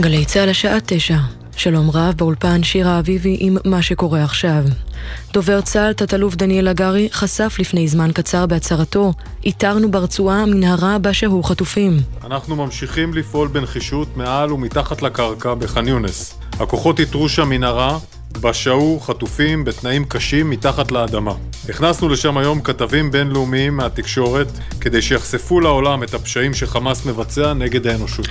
גלי צה"ל השעה תשע. שלום רב, באולפן שירה אביבי עם מה שקורה עכשיו. דובר צה"ל, תת-אלוף דניאל הגרי, חשף לפני זמן קצר בהצהרתו, איתרנו ברצועה מנהרה בה שהו חטופים. אנחנו ממשיכים לפעול בנחישות מעל ומתחת לקרקע בח'אן יונס. הכוחות איתרו שם מנהרה בה שהו חטופים בתנאים קשים מתחת לאדמה. הכנסנו לשם היום כתבים בינלאומיים מהתקשורת כדי שיחשפו לעולם את הפשעים שחמאס מבצע נגד האנושות.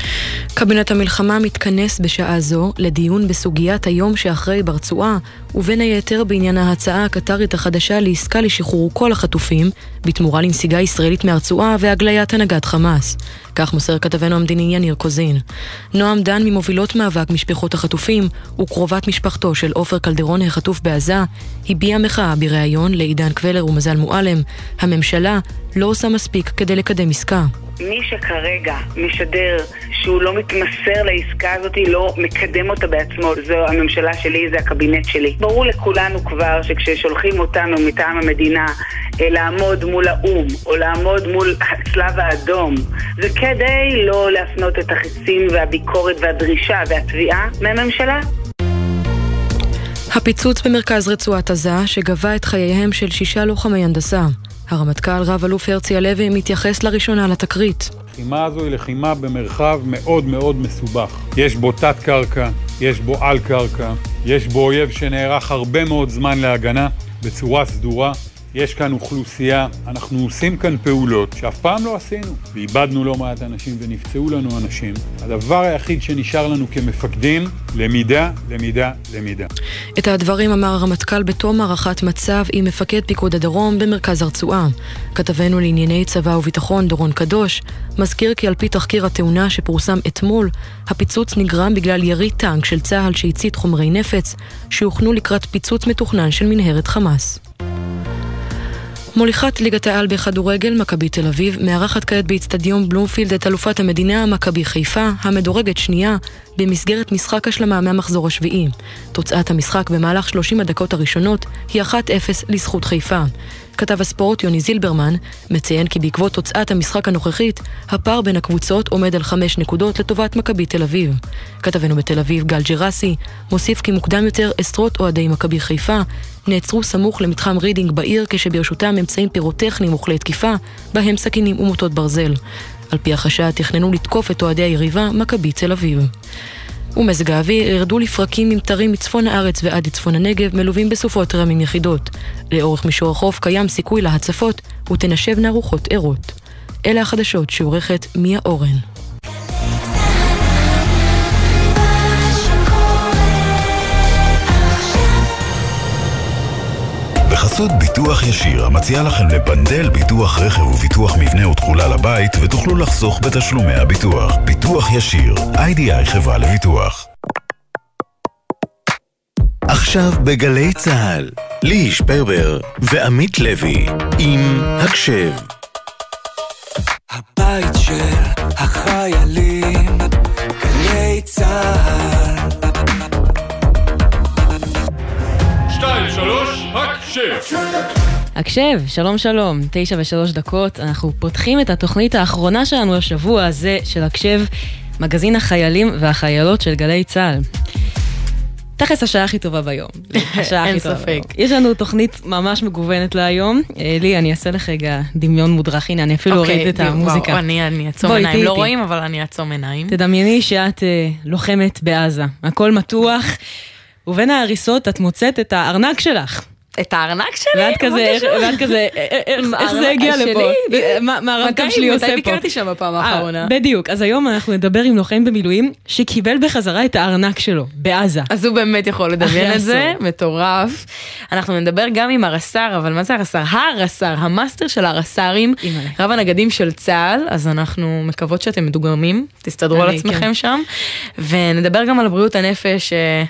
קבינט המלחמה מתכנס בשעה זו לדיון בסוגיית היום שאחרי ברצועה, ובין היתר בעניין ההצעה הקטרית החדשה לעסקה לשחרור כל החטופים, בתמורה לנסיגה ישראלית מהרצועה והגליית הנהגת חמאס. כך מוסר כתבנו המדיני יניר קוזין. נועם דן ממובילות מאבק משפחות החטופים וקרובת משפחתו של עופר קלדרון החטוף בעזה, הביע מחאה בריאיון לעידן קבלר ומזל מועלם. הממשלה לא עושה מספיק כדי לקדם עסקה. מי שכרגע משדר שהוא לא מתמסר לעסקה הזאת, לא מקדם אותה בעצמו. זו הממשלה שלי, זה הקבינט שלי. ברור לכולנו כבר שכששולחים אותנו מטעם המדינה אה, לעמוד מול האו"ם, או לעמוד מול הצלב האדום, זה כדי לא להפנות את החיצים והביקורת והדרישה והתביעה מהממשלה. הפיצוץ במרכז רצועת עזה, שגבה את חייהם של שישה לוחמי הנדסה. הרמטכ"ל רב-אלוף הרצי הלוי מתייחס לראשונה לתקרית. הלחימה הזו היא לחימה במרחב מאוד מאוד מסובך. יש בו תת-קרקע, יש בו על-קרקע, יש בו אויב שנערך הרבה מאוד זמן להגנה בצורה סדורה. יש כאן אוכלוסייה, אנחנו עושים כאן פעולות שאף פעם לא עשינו, ואיבדנו לא מעט אנשים ונפצעו לנו אנשים. הדבר היחיד שנשאר לנו כמפקדים, למידה, למידה, למידה. את הדברים אמר הרמטכ"ל בתום הערכת מצב עם מפקד פיקוד הדרום במרכז הרצועה. כתבנו לענייני צבא וביטחון דורון קדוש מזכיר כי על פי תחקיר התאונה שפורסם אתמול, הפיצוץ נגרם בגלל ירי טנק של צה"ל שהצית חומרי נפץ שהוכנו לקראת פיצוץ מתוכנן של מנהרת חמאס. מוליכת ליגת העל בכדורגל, מכבי תל אביב, מארחת כעת באיצטדיון בלומפילד את אלופת המדינה, מכבי חיפה, המדורגת שנייה, במסגרת משחק השלמה מהמחזור השביעי. תוצאת המשחק במהלך 30 הדקות הראשונות היא 1-0 לזכות חיפה. כתב הספורט יוני זילברמן מציין כי בעקבות תוצאת המשחק הנוכחית, הפער בין הקבוצות עומד על חמש נקודות לטובת מכבי תל אביב. כתבנו בתל אביב גל ג'רסי מוסיף כי מוקדם יותר עשרות אוהדי מכבי חיפה נעצרו סמוך למתחם רידינג בעיר כשברשותם אמצעים פירוטכניים וכלי תקיפה, בהם סכינים ומוטות ברזל. על פי החשד תכננו לתקוף את אוהדי היריבה, מכבי תל אביב. ומזג האוויר ירדו לפרקים ממטרים מצפון הארץ ועד לצפון הנגב, מלווים בסופות רמים יחידות. לאורך מישור החוף קיים סיכוי להצפות, ותנשבנה רוחות ערות. אלה החדשות שעורכת מיה אורן. בחסות ביטוח ישיר, המציע לכם לפנדל ביטוח רכב וביטוח מבנה ותכולה לבית, ותוכלו לחסוך בתשלומי הביטוח. ביטוח ישיר, איי-די-איי חברה לביטוח. עכשיו בגלי צה"ל, ליהי שפרבר ועמית לוי, עם הקשב. הבית של החיילים, גלי צה"ל. שתיים, שלוש, הקשב. הקשב, שלום שלום, תשע ושלוש דקות, אנחנו פותחים את התוכנית האחרונה שלנו השבוע הזה של הקשב, מגזין החיילים והחיילות של גלי צה"ל. תכלס השעה הכי טובה ביום. השעה הכי טובה ביום. יש לנו תוכנית ממש מגוונת להיום. אה, לי, אני אעשה לך רגע דמיון מודרך, הנה, אני אפילו אוקיי, אוריד את המוזיקה. וואו, אני אני אעצום עיניים, לא. רואים, אבל אני אעצום עיניים. תדמייני שאת אה, לוחמת בעזה, הכל מתוח, ובין ההריסות את מוצאת את הארנק שלך. את הארנק שלי? ואת כזה? ואת כזה, אה, אה, איך איך זה הגיע? לפה? אה, מה מתי- שלי עושה פה? מתי ביקרתי שם בפעם אה, האחרונה? בדיוק, אז היום אנחנו נדבר עם לוחם במילואים שקיבל בחזרה את הארנק שלו, בעזה. אז הוא באמת יכול לדמיין את זה. מטורף. אנחנו נדבר גם עם הרס"ר, אבל מה זה הרס"ר? הרס"ר, המאסטר של הרס"רים. רב הנגדים של צה"ל, אז אנחנו מקוות שאתם מדוגמים, תסתדרו על אני, עצמכם כן. שם. ונדבר גם על בריאות הנפש, אה,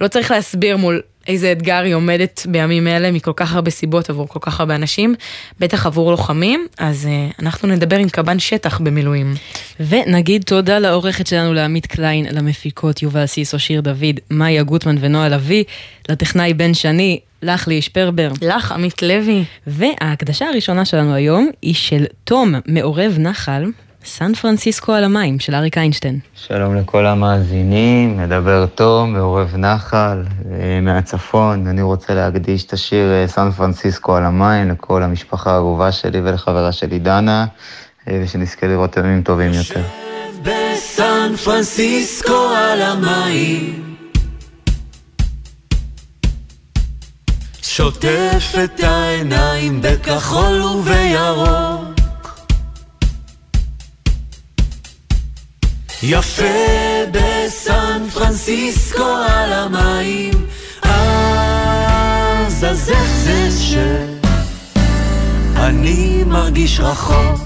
לא צריך להסביר מול איזה אתגר היא עומדת בימים אלה מכל כך הרבה סיבות עבור כל כך הרבה אנשים, בטח עבור לוחמים, אז uh, אנחנו נדבר עם קב"ן שטח במילואים. ונגיד תודה לעורכת שלנו לעמית קליין, למפיקות יובל סיסו, שיר דוד, מאיה גוטמן ונועה לביא, לטכנאי בן שני, לך ליש פרבר. לך, עמית לוי. וההקדשה הראשונה שלנו היום היא של תום מעורב נחל, סן פרנסיסקו על המים של אריק איינשטיין. שלום לכל המאזינים, מדבר תום, מעורב נחל, אה, מהצפון. אני רוצה להקדיש את השיר אה, סן פרנסיסקו על המים לכל המשפחה האהובה שלי ולחברה שלי דנה, אה, ושנזכה לראות ימים טובים יותר. בסן פרנסיסקו על המים שוטף את העיניים בכחול ובירוק יפה בסן פרנסיסקו על המים אז אז איך זה שאני מרגיש רחוק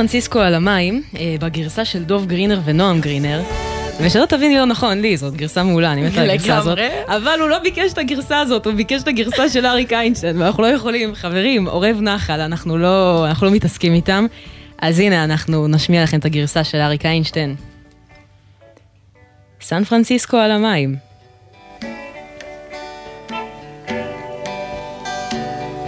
פרנסיסקו על המים, אה, בגרסה של דוב גרינר ונועם גרינר. ושלא תביני לא נכון, לי זאת גרסה מעולה, אני מתה על הגרסה הזאת. אבל הוא לא ביקש את הגרסה הזאת, הוא ביקש את הגרסה של אריק איינשטיין, ואנחנו לא יכולים, חברים, עורב נחל, אנחנו לא, אנחנו לא מתעסקים איתם. אז הנה, אנחנו נשמיע לכם את הגרסה של אריק איינשטיין. סן פרנסיסקו על המים.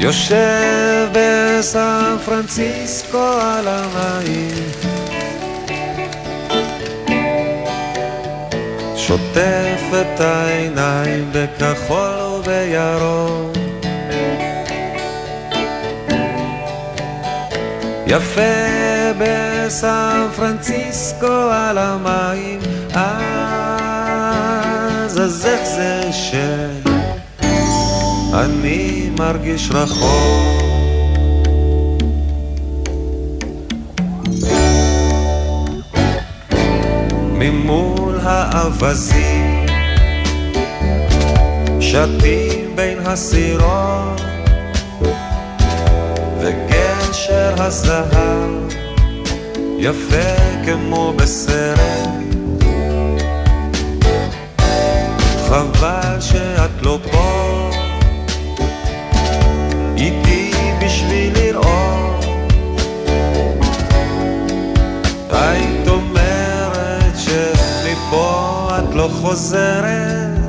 יושב בסן פרנסיסקו על המים. שוטף את העיניים בכחול ובירוק. יפה בסן פרנסיסקו על המים. אז אז איך זה שאני מרגיש רחוק. ממול האווזים שטים בין הסירות וגשר הזהב יפה כמו בסרט. חבל שאת לא פה חוזרת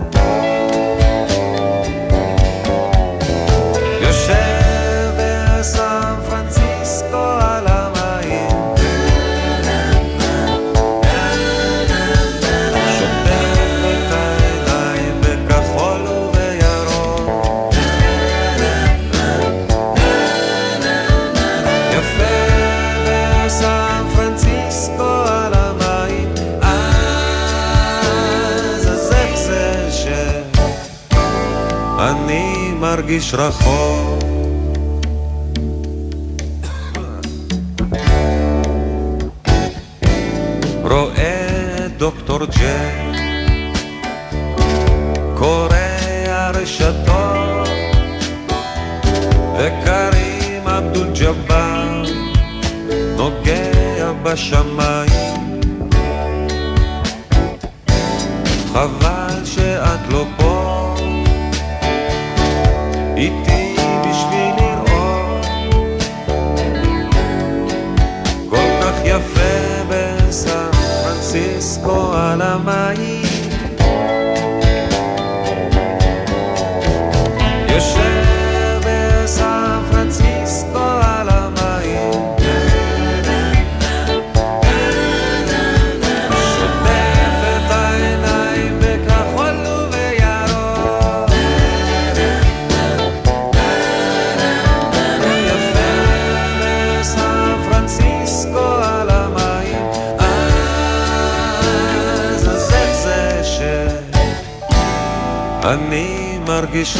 מרגיש רחוק. רואה דוקטור ג'ק קורא הרשתות וקרים אבדול ג'באר נוגע בשמיים איתי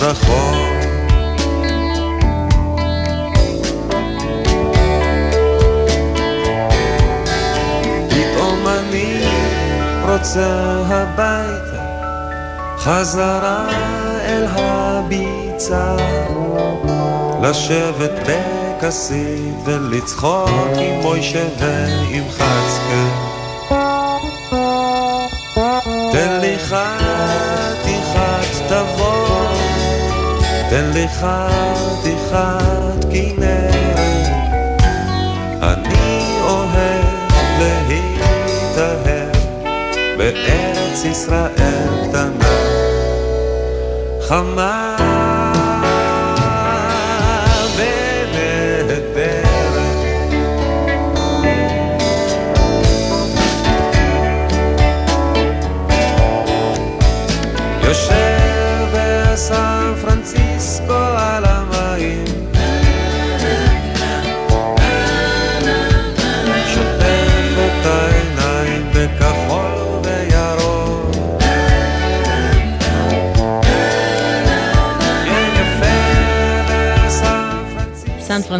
רחוק. פתאום אני רוצה הביתה, חזרה אל הביצה, לשבת בכסית ולצחוק עם מוישה ועם חצקה. תן לי חתיכת כנרת. אני אוהב להתאהב בארץ ישראל קטנה, חמה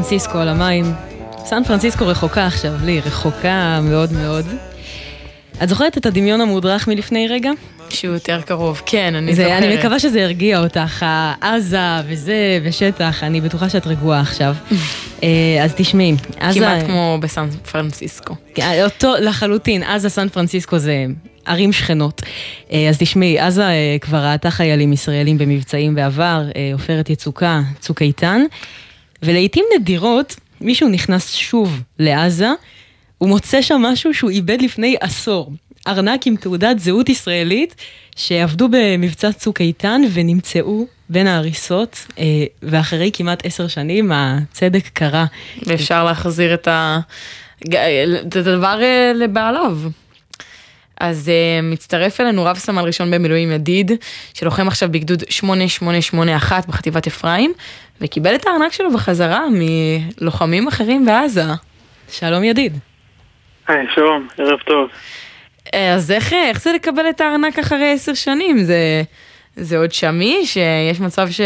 פרנסיסקו על המים. סן פרנסיסקו רחוקה עכשיו, לי, רחוקה מאוד מאוד. את זוכרת את הדמיון המודרך מלפני רגע? שהוא יותר קרוב, כן, אני זה, זוכרת. אני מקווה שזה הרגיע אותך, עזה וזה ושטח, אני בטוחה שאת רגועה עכשיו. אה, אז תשמעי, עזה... כמעט כמו בסן פרנסיסקו. אותו לחלוטין, עזה, סן פרנסיסקו זה ערים שכנות. אה, אז תשמעי, עזה אה, כבר ראתה חיילים ישראלים במבצעים בעבר, אה, עופרת יצוקה, צוק איתן, ולעיתים נדירות מישהו נכנס שוב לעזה, הוא מוצא שם משהו שהוא איבד לפני עשור. ארנק עם תעודת זהות ישראלית שעבדו במבצע צוק איתן ונמצאו בין ההריסות, אה, ואחרי כמעט עשר שנים הצדק קרה. ואפשר להחזיר את ה... את הדבר אה, לבעליו. אז uh, מצטרף אלינו רב סמל ראשון במילואים ידיד, שלוחם עכשיו בגדוד 8881 בחטיבת אפרים, וקיבל את הארנק שלו בחזרה מלוחמים אחרים בעזה. שלום ידיד. היי, שלום, ערב טוב. אה, אז איך, איך זה לקבל את הארנק אחרי עשר שנים? זה, זה עוד שמיש? יש מצב ש...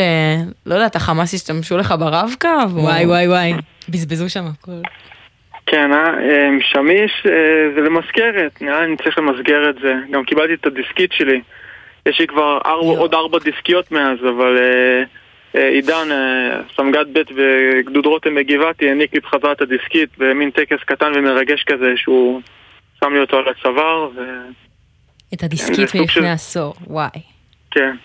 לא יודעת, החמאס השתמשו לך ברב-קו? וואי וואי וואי, בזבזו שם הכל. כן, אה, אה, שמיש אה, זה למזכרת, נראה לי אני צריך למסגר את זה. גם קיבלתי את הדיסקית שלי. יש לי כבר ארבע, עוד ארבע דיסקיות מאז, אבל אה, אה, עידן, אה, סמג"ד ב' בגדוד רותם בגבעתי, העניק לי בחזרה את הדיסקית במין טקס קטן ומרגש כזה שהוא שם לי אותו על הצוואר, ו... את הדיסקית סוג של- מלפני עשור, וואי. כן.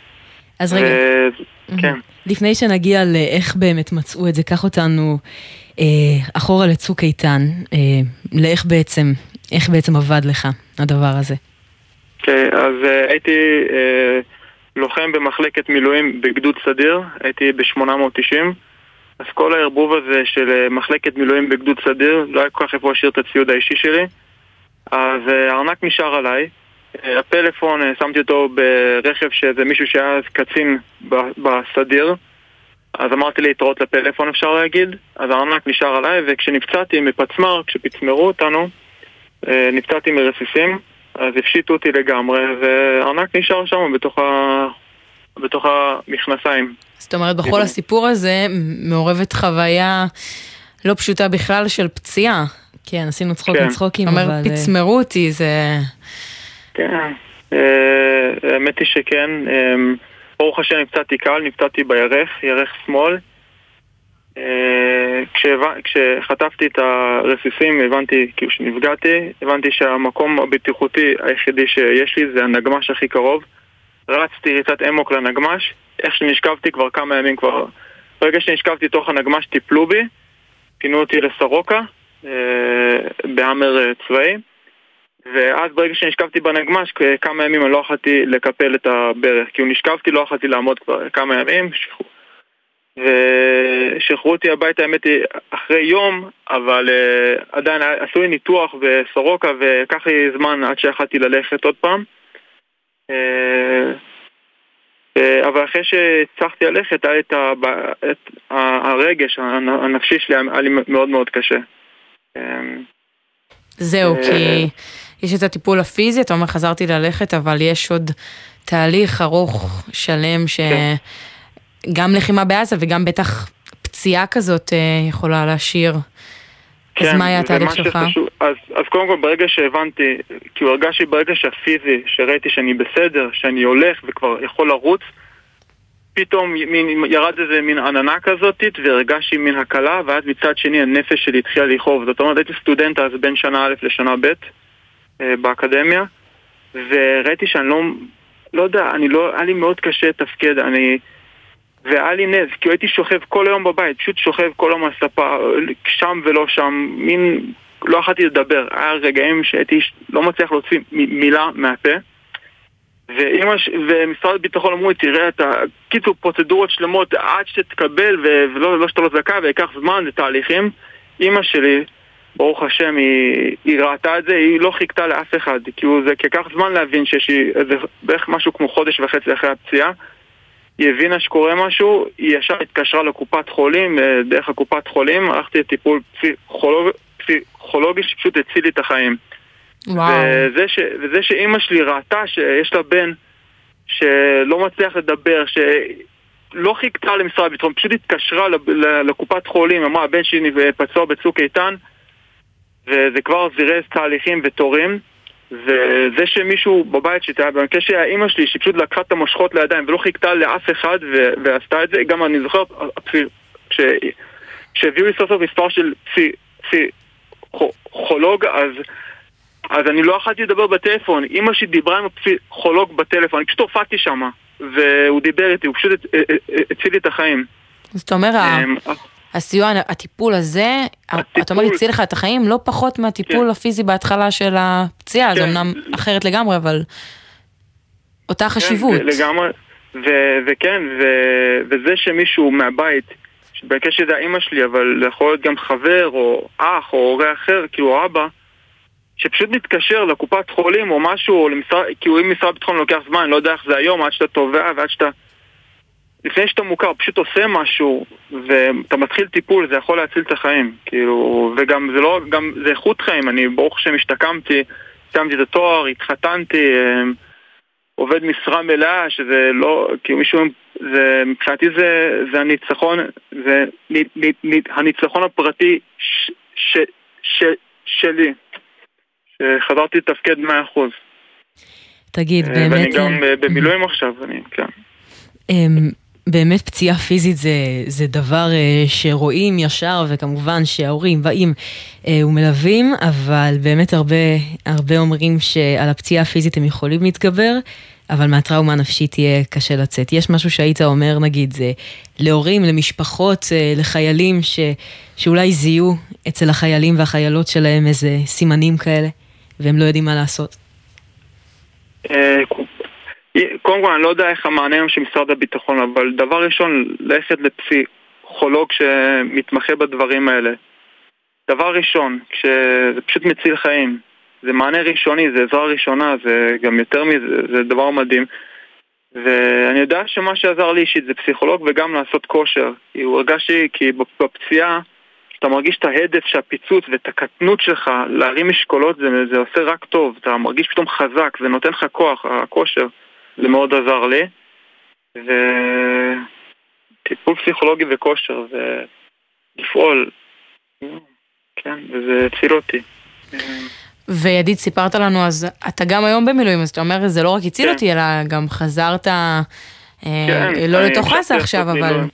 אז רגע, ו... כן. לפני שנגיע לאיך באמת מצאו את זה, קח אותנו אה, אחורה לצוק איתן, אה, לאיך בעצם, איך בעצם עבד לך הדבר הזה. אוקיי, אז uh, הייתי uh, לוחם במחלקת מילואים בגדוד סדיר, הייתי ב-890 אז כל הערבוב הזה של uh, מחלקת מילואים בגדוד סדיר, לא היה כל כך איפה להשאיר את הציוד האישי שלי. אז uh, הארנק נשאר עליי. uh, הפלאפון, uh, שמתי אותו ברכב שזה מישהו שהיה אז קצין בסדיר אז אמרתי להתראות לפלאפון אפשר להגיד אז הארנק נשאר עליי וכשנפצעתי מפצמ"ר, כשפצמרו אותנו אה, נפצעתי מרסיסים, אז הפשיטו אותי לגמרי, והארנק נשאר שם בתוך, ה... בתוך המכנסיים. זאת אומרת, בכל הסיפור הזה מעורבת חוויה לא פשוטה בכלל של פציעה. כן, עשינו צחוקים כן. צחוקים, זאת אבל... אומרת, פצמרו אותי, זה... כן, אה, האמת היא שכן. ברוך השם נפצעתי קל, נפצעתי בירך, ירך שמאל. אה, כשחטפתי את הרסיסים הבנתי, כאילו שנפגעתי, הבנתי שהמקום הבטיחותי היחידי שיש לי זה הנגמש הכי קרוב. רצתי ריצת אמוק לנגמש, איך שנשכבתי כבר כמה ימים כבר... ברגע שנשכבתי תוך הנגמש טיפלו בי, פינו אותי לסורוקה, אה, בהאמר אה, צבאי. ואז ברגע שנשכבתי בנגמש, כמה ימים אני לא יכולתי לקפל את הברך, הוא נשכבתי, לא יכולתי לעמוד כבר כמה ימים, שחררו- ושחררו אותי הביתה, האמת היא, אחרי יום, אבל uh, עדיין עשו לי ניתוח בסורוקה, ולקח לי זמן עד שיכלתי ללכת עוד פעם. Uh, uh, אבל אחרי שהצלחתי ללכת, היה את, ה, את הרגש הנ- הנפשי שלי היה לי מאוד מאוד קשה. Um, זהו, אה, כי יש את הטיפול הפיזי, אתה אומר חזרתי ללכת, אבל יש עוד תהליך ארוך, שלם, שגם לחימה בעזה וגם בטח פציעה כזאת אה, יכולה להשאיר. אז מה היה התהליך שלך? שחשוב- אז, אז קודם כל ברגע שהבנתי, כאילו הרגשתי ברגע שהפיזי, שראיתי שאני בסדר, שאני הולך וכבר יכול לרוץ, פתאום מין, ירד איזה מין עננה כזאת, והרגשתי מין הקלה, ואז מצד שני הנפש שלי התחילה לכאוב. זאת אומרת, הייתי סטודנט אז בין שנה א' לשנה ב' אה, באקדמיה, וראיתי שאני לא, לא יודע, אני לא, היה לי מאוד קשה לתפקד, אני... והיה לי נס, כי הייתי שוכב כל היום בבית, פשוט שוכב כל היום על הספה, שם ולא שם, מין... לא יכולתי לדבר, היה רגעים שהייתי לא מצליח להוציא מילה מהפה ואמא ש... ומשרד הביטחון אמרו לי, תראה, אתה... קיצור, פרוצדורות שלמות עד שתקבל. ולא לא שאתה לא זכאי וייקח זמן, זה תהליכים. אמא שלי, ברוך השם, היא, היא ראתה את זה, היא לא חיכתה לאף אחד. כאילו, זה כי לקח זמן להבין שיש איזה בערך משהו כמו חודש וחצי אחרי הפציעה. היא הבינה שקורה משהו, היא ישר התקשרה לקופת חולים, אה, דרך הקופת חולים, הלכתי לטיפול פסיכולוג... פסיכולוגי שפשוט הציל לי את החיים. וואו. וזה, שאימא שלי ראתה שיש לה בן שלא מצליח לדבר, שלא חיכתה למשרד הביטחון, פשוט התקשרה לקופת חולים, אמרה, הבן שלי פצוע בצוק איתן, וזה כבר זירז תהליכים ותורים. וזה שמישהו בבית שלי, במקרה של האימא שלי, שפשוט לקחה את המושכות לידיים ולא חיכתה לאף אחד ו- ועשתה את זה, גם אני זוכר, כשהביאו לי סוף סוף מספר של פסי- פסיכולוג, אז אז אני לא יכולתי לדבר בטלפון. אימא שלי דיברה עם הפסיכולוג בטלפון, אני פשוט הופעתי שם, והוא דיבר איתי, הוא פשוט הצ- הציל לי את החיים. אז אתה אומר, ה- אמ, הסיוע, הטיפול הזה, אתה אומר, הציל לך את החיים לא פחות מהטיפול הפיזי בהתחלה של הפציעה, זה כן. אמנם אחרת לגמרי, אבל אותה חשיבות. כן, לגמרי, ו- וכן, ו- וזה שמישהו מהבית, במקרה שזה האימא שלי, אבל יכול להיות גם חבר, או אח, או הורה אחר, כאילו אבא, שפשוט מתקשר לקופת חולים או משהו, או למשרד, כאילו אם משרד הביטחון לוקח זמן, לא יודע איך זה היום, עד שאתה תובע ועד שאתה... לפני שאתה מוכר, פשוט עושה משהו, ואתה מתחיל טיפול, זה יכול להציל את החיים, כאילו, וגם זה לא, גם זה איכות חיים, אני ברוך השם השתקמתי, סיימתי את התואר, התחתנתי, אה, עובד משרה מלאה, שזה לא, כאילו מישהו, זה, מבחינתי זה, זה הניצחון, זה נ, נ, נ, הניצחון הפרטי ש, ש, ש, שלי, שחזרתי לתפקד 100%. תגיד, אה, באמת... ואני גם אה, אה, במילואים עכשיו, אני, כן. אמ, באמת פציעה פיזית זה, זה דבר שרואים ישר, וכמובן שההורים באים ומלווים, אבל באמת הרבה, הרבה אומרים שעל הפציעה הפיזית הם יכולים להתגבר, אבל מהטראומה הנפשית יהיה קשה לצאת. יש משהו שהיית אומר, נגיד, זה להורים, למשפחות, לחיילים, ש, שאולי זיהו אצל החיילים והחיילות שלהם איזה סימנים כאלה, והם לא יודעים מה לעשות. אה, קודם כל, אני לא יודע איך המענה היום של משרד הביטחון, אבל דבר ראשון, ללכת לפסיכולוג שמתמחה בדברים האלה. דבר ראשון, כשזה פשוט מציל חיים. זה מענה ראשוני, זה עזרה ראשונה, זה גם יותר מזה, זה דבר מדהים. ואני יודע שמה שעזר לי אישית זה פסיכולוג וגם לעשות כושר. הרגשתי, כי בפציעה, אתה מרגיש את ההדף שהפיצוץ ואת הקטנות שלך להרים משקולות זה, זה עושה רק טוב, אתה מרגיש פתאום חזק, זה נותן לך כוח, הכושר, זה מאוד עזר לי. וטיפול פסיכולוגי וכושר ולפעול, כן, וזה הציל אותי. וידית, סיפרת לנו, אז אתה גם היום במילואים, אז אתה אומר, זה לא רק הציל כן. אותי, אלא גם חזרת, אה, כן, לא אני לתוך עזה עכשיו, אבל... מילואים.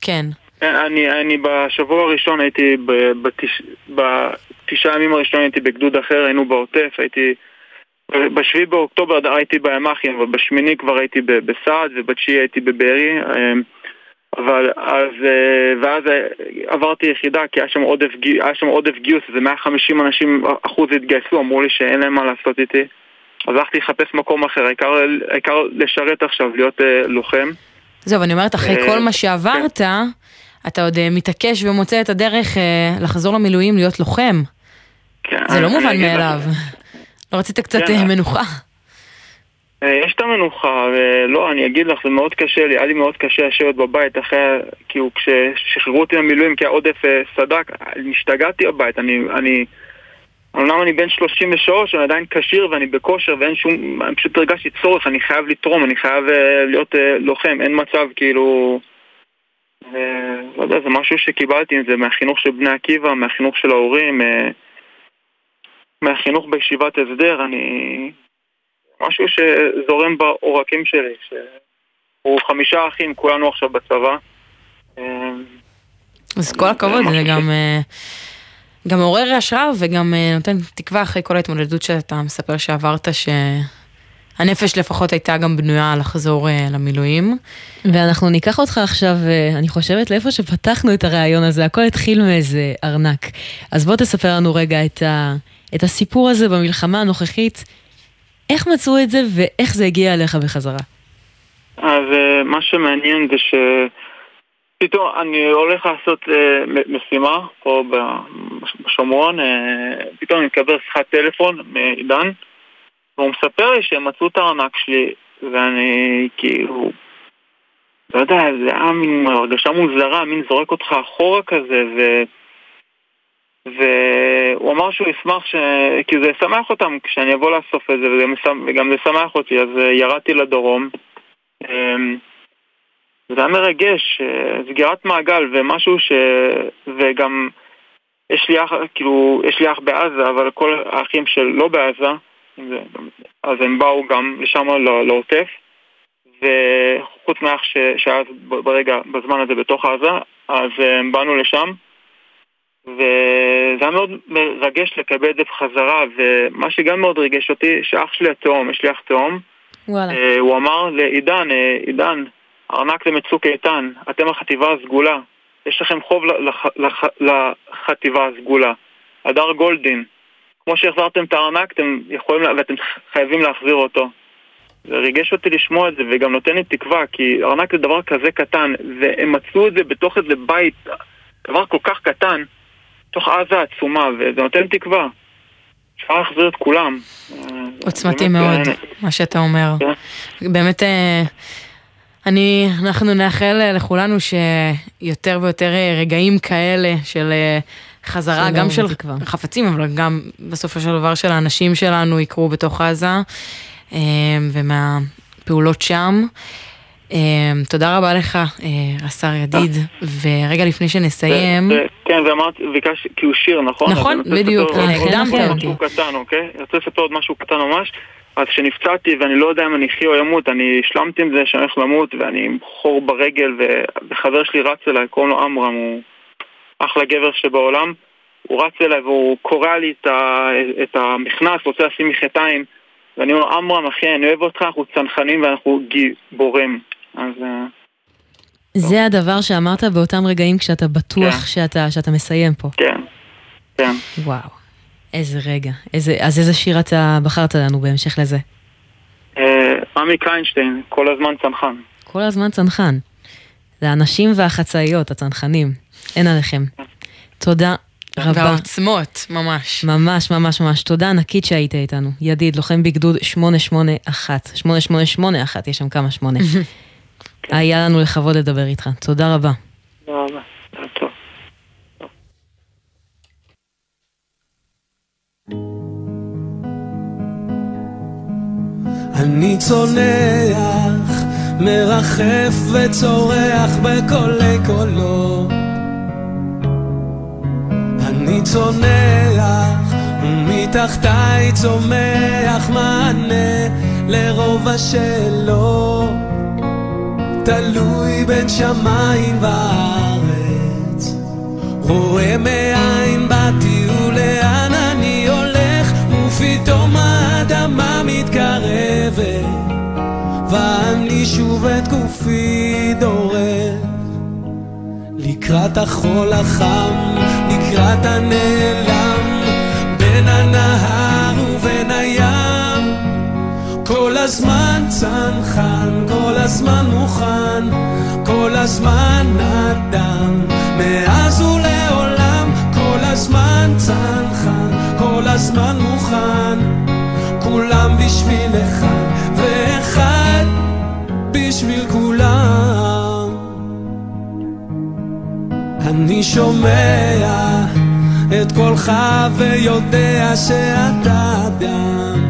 כן. אני, אני בשבוע הראשון הייתי, ב- בתש, בתשעה ימים הראשונים הייתי בגדוד אחר, היינו בעוטף, הייתי... בשביעי באוקטובר הייתי בימ"חים, אבל בשמיני כבר הייתי בסעד, ובתשיעי הייתי בבארי. אמ, אבל אז, אה, ואז אה, עברתי יחידה, כי היה שם עודף, היה שם עודף גיוס, איזה 150 אנשים אחוז התגייסו, אמרו לי שאין להם מה לעשות איתי. אז הלכתי לחפש מקום אחר, העיקר, העיקר לשרת עכשיו, להיות אה, לוחם. זהו, אני אומרת, אחרי אה, כל מה שעברת, אתה עוד אה, מתעקש ומוצא את הדרך אה, לחזור למילואים להיות לוחם. כן, זה לא מובן. מאליו. לא רצית קצת כן. אה, מנוחה? יש את המנוחה, ולא, אני אגיד לך, זה מאוד קשה לי, היה לי מאוד קשה לשבת בבית אחרי, כאילו, כששחררו אותי למילואים כי העודף סדק, השתגעתי בבית, אני, אני, אמנם אני בן 33, אני עדיין כשיר ואני בכושר ואין שום... אני פשוט הרגשתי צורך, אני חייב לתרום, אני חייב להיות לוחם, אין מצב כאילו... אה, לא יודע, זה משהו שקיבלתי, זה מהחינוך של בני עקיבא, מהחינוך של ההורים, אה, מהחינוך בישיבת הסדר, אני... משהו שזורם בעורקים שלי, שהוא חמישה אחים, כולנו עכשיו בצבא. אה, אז כל הכבוד, זה גם... גם מעורר השראה וגם נותן תקווה אחרי כל ההתמודדות שאתה מספר שעברת, שהנפש לפחות הייתה גם בנויה לחזור אה, למילואים. ואנחנו ניקח אותך עכשיו, אה, אני חושבת, לאיפה שפתחנו את הרעיון הזה, הכל התחיל מאיזה ארנק. אז בוא תספר לנו רגע את, ה, את הסיפור הזה במלחמה הנוכחית, איך מצאו את זה ואיך זה הגיע אליך בחזרה. אז אה, מה שמעניין זה שפתאום אני הולך לעשות אה, מ- משימה פה בשומרון, אה, פתאום אני מקבל שיחת טלפון מעידן, והוא מספר לי שהם מצאו את הארנק שלי, ואני כאילו, לא יודע, זה היה מין הרגשה מוזרה, מין זורק אותך אחורה כזה, ו... והוא אמר שהוא ישמח, ש... כי זה ישמח אותם כשאני אבוא לאסוף את זה, וגם זה ישמח אותי, אז אה, ירדתי לדרום. אמ, זה היה מרגש, אה, סגירת מעגל ומשהו ש... וגם יש לי אח, כאילו, יש לי אח בעזה, אבל כל האחים שלא בעזה, אז הם באו גם לשם ל- לעוטף, וחוץ מאח. שהיה ברגע, בזמן הזה בתוך עזה, אז אה, באנו לשם, וזה היה מאוד מרגש לקבל את זה בחזרה, ומה שגם מאוד ריגש אותי, שאח שלי התאום, יש לי אח תאום, וואלה. אה, הוא אמר לעידן, אה, עידן, ארנק למצוק איתן, אתם החטיבה הסגולה, יש לכם חוב ל- לח- לח- לחטיבה הסגולה. הדר גולדין, כמו שהחזרתם את הארנק, אתם יכולים, ואתם חייבים להחזיר אותו. זה ריגש אותי לשמוע את זה, וגם נותן לי תקווה, כי ארנק זה דבר כזה קטן, והם מצאו את זה בתוך איזה בית, דבר כל כך קטן, בתוך עזה עצומה, וזה נותן תקווה. אפשר להחזיר את כולם. עוצמתי מאוד, אה, מה שאתה אומר. באמת, אה, אני, אנחנו נאחל אה, לכולנו שיותר ויותר רגעים כאלה של חזרה, גם של. חפצים, אבל גם בסופו של דבר של האנשים שלנו יקרו בתוך עזה, אה, ומהפעולות שם. אה, תודה רבה לך, אה, השר ידיד, ורגע לפני שנסיים, כן, ואמרתי, ביקשתי, כי הוא שיר, נכון? נכון, בדיוק, הקדמת משהו אותי. קטן, אוקיי? אני רוצה לספר עוד משהו קטן ממש. אז כשנפצעתי ואני לא יודע אם אני אחי או אמות, אני השלמתי עם זה שאני הולך למות ואני עם חור ברגל וחבר שלי רץ אליי, קוראים לו עמרם, הוא אחלה גבר שבעולם. הוא רץ אליי והוא קורע לי את, ה- את המכנס, רוצה לשים לי חטיים ואני אומר, עמרם אחי, אני אוהב אותך, אנחנו צנחנים ואנחנו גיבורים. אז... אה, זה הדבר שאמרת באותם רגעים כשאתה בטוח שאתה, שאתה מסיים פה. כן, כן. וואו, איזה רגע. איזה, אז איזה שיר אתה בחרת לנו בהמשך לזה? אה, עמי קיינשטיין, כל הזמן צנחן. כל הזמן צנחן. זה הנשים והחצאיות, הצנחנים. אין עליכם. תודה רבה. והעוצמות, ממש. ממש ממש ממש. תודה ענקית שהיית איתנו. ידיד, לוחם בגדוד 881. 8881, יש שם כמה שמונה. היה לנו לכבוד לדבר איתך. תודה רבה. תודה. אני צונח, מרחף וצורח בקולי קולו. אני צונח, ומתחתיי צומח מענה לרוב השאלות. תלוי בין שמיים וארץ, רואה מאין באתי ולאן אני הולך, ופתאום האדמה מתקרבת, ואני שוב את גופי דורך. לקראת החול החם, לקראת הנעלם, בין הנהר ובין הים. כל הזמן צנחן, כל הזמן מוכן, כל הזמן אדם, מאז ולעולם, כל הזמן צנחן, כל הזמן מוכן, כולם בשביל אחד, ואחד בשביל כולם. אני שומע את קולך ויודע שאתה אדם.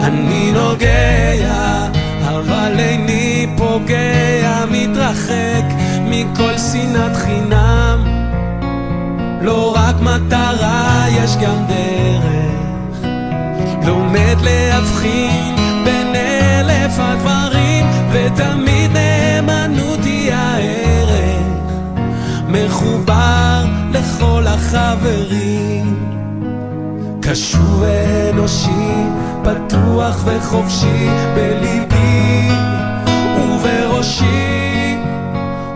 אני נוגע, אבל איני פוגע, מתרחק מכל שנאת חינם. לא רק מטרה, יש גם דרך. לומד להבחין בין אלף הדברים, ותמיד לכל החברים. קשור ואנושי, פתוח וחופשי בליבי ובראשי.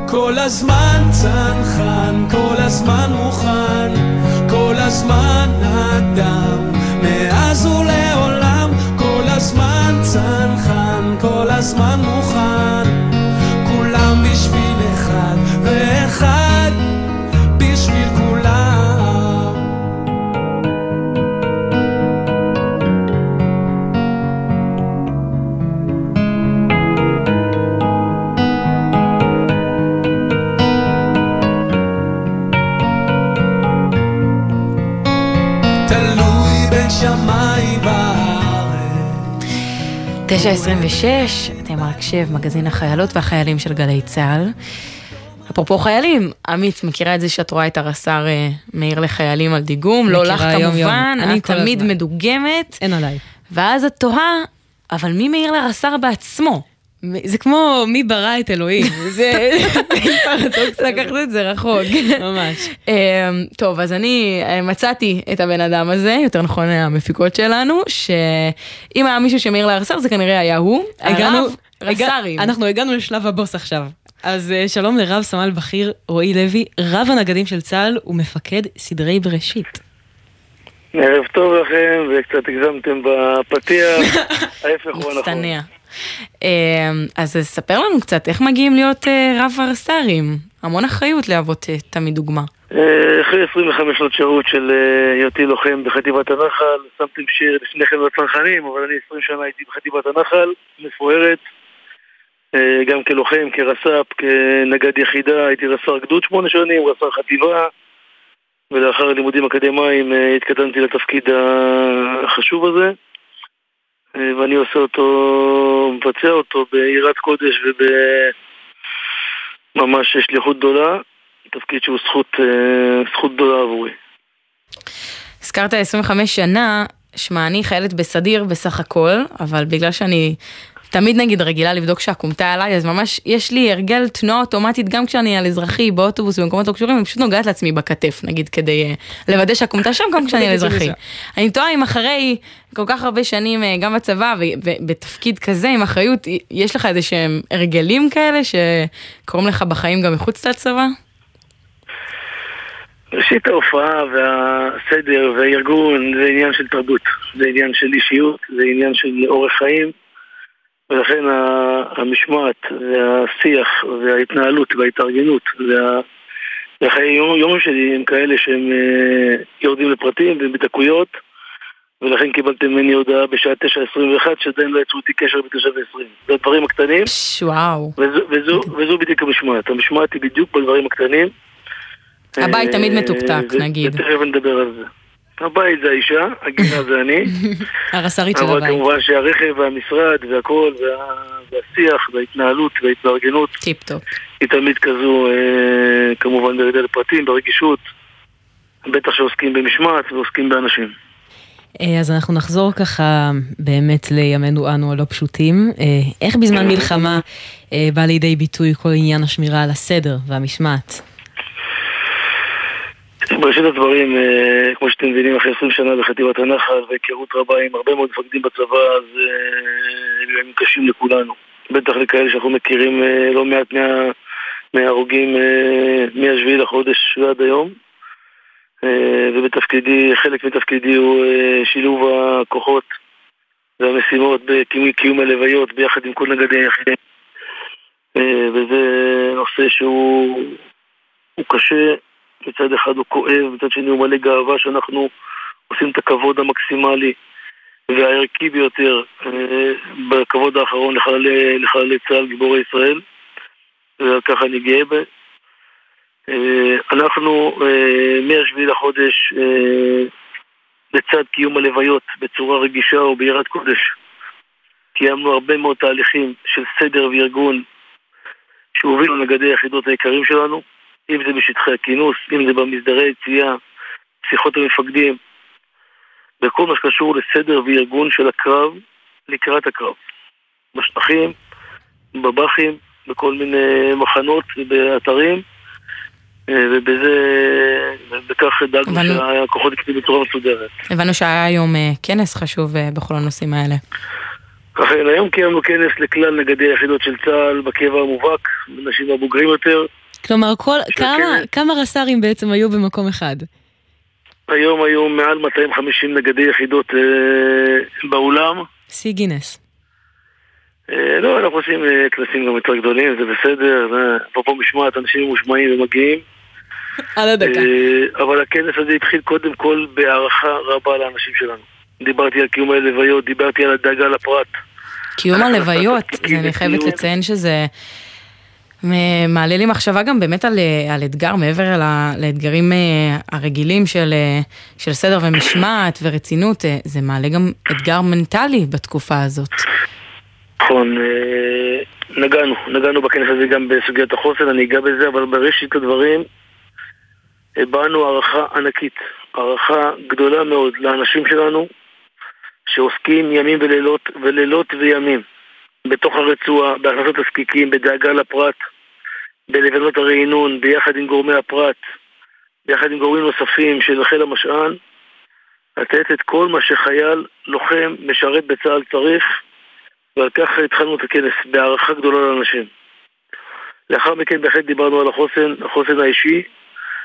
כל הזמן צנחן, כל הזמן מוכן, כל הזמן אדם, מאז ולעולם. כל הזמן צנחן, כל הזמן מוכן, שמיים וארץ. 9.26, אתם על הקשב, מגזין החיילות והחיילים של גלי צה"ל. אפרופו חיילים, עמית, מכירה את זה שאת רואה את הרס"ר אה, מעיר לחיילים על דיגום? לא לך יום-יום. כמובן, אני את תמיד הזמן. מדוגמת. אין עליי. ואז את תוהה, אבל מי מעיר לרס"ר בעצמו? זה כמו מי ברא את אלוהים. זה פרדוקס לקחת את זה רחוק. ממש. אמ, טוב, אז אני אה, מצאתי את הבן אדם הזה, יותר נכון המפיקות שלנו, שאם היה מישהו שמעיר לרס"ר זה כנראה היה הוא. הגענו, רס"רים. אנחנו הגענו לשלב הבוס עכשיו. אז אה, שלום לרב סמל בכיר רועי לוי, רב הנגדים של צה"ל ומפקד סדרי בראשית. ערב טוב לכם, וקצת הגזמתם בפתיח, ההפך הוא הנכון. מצטנע. אמ, אז ספר לנו קצת, איך מגיעים להיות אה, רב הרס"רים? המון אחריות להוות אה, תמיד דוגמה. אה, אחרי 25 שנות שירות של היותי לוחם בחטיבת הנחל, שמתם שיר לפני כן בצנחנים, אבל אני 20 שנה הייתי בחטיבת הנחל, מפוארת. גם כלוחם, כרס"פ, כנגד יחידה, הייתי רס"ר גדוד שמונה שנים, רס"ר חטיבה, ולאחר לימודים אקדמיים התקדמתי לתפקיד החשוב הזה. אה, ואני עושה אותו, מבצע אותו ביראת קודש ובממש שליחות גדולה, תפקיד שהוא זכות, אה, זכות גדולה עבורי. הזכרת 25 שנה, שמע, אני חיילת בסדיר בסך הכל, אבל בגלל שאני תמיד נגיד רגילה לבדוק שהכומתה עליי, אז ממש יש לי הרגל תנועה אוטומטית גם כשאני על אזרחי, באוטובוס, במקומות לא קשורים, אני פשוט נוגעת לעצמי בכתף, נגיד, כדי אה, לוודא שהכומתה שם גם כשאני על אזרחי. אני תוהה אם אחרי כל כך הרבה שנים אה, גם בצבא ובתפקיד כזה עם אחריות, יש לך איזה שהם הרגלים כאלה שקורים לך בחיים גם מחוץ לצבא? ראשית ההופעה והסדר והארגון זה עניין של תרבות, זה עניין של אישיות, זה עניין של אורח חיים ולכן המשמעת והשיח וההתנהלות וההתארגנות וה... והחיי יום, יום שלי הם כאלה שהם אה, יורדים לפרטים ובדקויות ולכן קיבלתם ממני הודעה בשעה 9.21 שעדיין לא יצרו איתי קשר ב-9.20 זה הדברים הקטנים וואו. וזו, וזו, וזו בדיוק המשמעת, המשמעת היא בדיוק בדברים הקטנים הבית תמיד אה, מתוקתק, ו- נגיד. ותכף נדבר על זה. הבית זה האישה, הגינה זה אני, הרס"רית של אבל הבית. כמובן שהרכב והמשרד והכל, וה- והשיח וההתנהלות וההתארגנות, טיפ טופ. היא תמיד כזו, אה, כמובן בירידה לפרטים, ברגישות, בטח שעוסקים במשמעת ועוסקים באנשים. אה, אז אנחנו נחזור ככה באמת לימינו אנו הלא פשוטים. אה, איך בזמן מלחמה בא לידי ביטוי כל עניין השמירה על הסדר והמשמעת? בראשית הדברים, אה, כמו שאתם מבינים, אחרי 20 שנה בחטיבת הנחל והיכרות רבה עם הרבה מאוד מפקדים בצבא, אז אה, אלו ימים קשים לכולנו. בטח לכאלה שאנחנו מכירים אה, לא מעט מה- מההרוגים אה, מ-7 לחודש ועד היום. ובתפקידי, חלק מתפקידי הוא שילוב הכוחות והמשימות בקיום קיום הלוויות ביחד עם כל נגדי היחידים. וזה נושא שהוא הוא קשה, מצד אחד הוא כואב, מצד שני הוא מלא גאווה שאנחנו עושים את הכבוד המקסימלי והערכי ביותר אה, בכבוד האחרון לחללי, לחללי צה"ל גיבורי ישראל ועל כך אני גאה ב... אה, אנחנו אה, מ-7 לחודש, לצד קיום הלוויות בצורה רגישה וביראת קודש, קיימנו הרבה מאוד תהליכים של סדר וארגון שהובילו נגדי היחידות היקרים שלנו, אם זה בשטחי הכינוס, אם זה במסדרי יציאה, שיחות המפקדים, בכל מה שקשור לסדר וארגון של הקרב לקראת הקרב. בשטחים, בב"חים, בכל מיני מחנות ובאתרים, אה, ובזה, בכך דאגנו הבנו. שהכוחות יקטו בצורה מסודרת. הבנו שהיה היום אה, כנס חשוב אה, בכל הנושאים האלה. אכן, היום קיימנו כנס לכלל נגדי היחידות של צה"ל בקבע המובהק, אנשים הבוגרים יותר. כלומר, כל, של כמה. כמה רס"רים בעצם היו במקום אחד? היום היו מעל 250 נגדי יחידות אה, באולם. שיא גינס. אה, לא, אנחנו עושים אה, כנסים גם יותר גדולים, זה בסדר. אה, אפרופו משמעת, אנשים ממושמעים ומגיעים. על הדקה. אה, אבל הכנס הזה התחיל קודם כל בהערכה רבה לאנשים שלנו. דיברתי על קיום הלוויות, דיברתי על הדאגה לפרט. קיום הלוויות, אני חייבת. לציין שזה מעלה לי מחשבה גם באמת על, אה, על אתגר מעבר ל- לאתגרים אה, הרגילים של, אה, של סדר ומשמעת ורצינות, זה מעלה גם אתגר מנטלי בתקופה הזאת. נכון, נגענו, נגענו בכנס הזה גם בסוגיית החוסן, אני אגע בזה, אבל בראשית הדברים הבענו הערכה ענקית, הערכה גדולה מאוד לאנשים שלנו שעוסקים ימים ולילות, ולילות וימים בתוך הרצועה, בהכנסת הזקיקים, בדאגה לפרט, בלבנות הרענון, ביחד עם גורמי הפרט, ביחד עם גורמים נוספים של חיל המשען, לתת את כל מה שחייל, לוחם, משרת בצה"ל צריך ועל כך התחלנו את הכנס, בהערכה גדולה לאנשים. לאחר מכן בהחלט דיברנו על החוסן, החוסן האישי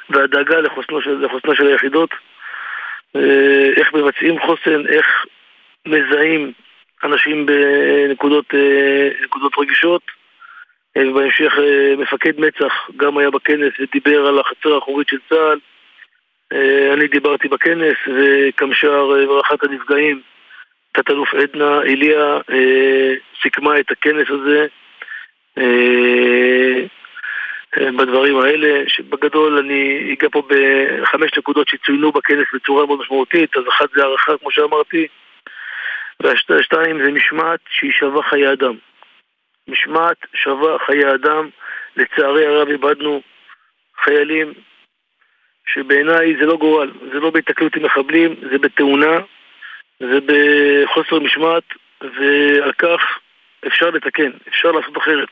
והדאגה לחוסנו של, לחוסנה של היחידות, אה, איך מבצעים חוסן, איך מזהים אנשים בנקודות אה, רגישות, אה, ובהמשך אה, מפקד מצ"ח גם היה בכנס ודיבר על החצר האחורית של צה"ל. אני דיברתי בכנס, וקמש"ר וראשת הנפגעים תת-אלוף עדנה איליה אה, סיכמה את הכנס הזה בדברים האלה, שבגדול אני אגע פה בחמש נקודות שצוינו בכנס בצורה מאוד משמעותית, אז אחת זה הערכה כמו שאמרתי, והשתיים זה משמעת שהיא שווה חיי אדם. משמעת שווה חיי אדם, לצערי הרב איבדנו חיילים שבעיניי זה לא גורל, זה לא בהתקלות עם מחבלים, זה בתאונה, זה בחוסר משמעת, ועל כך אפשר לתקן, אפשר לעשות אחרת.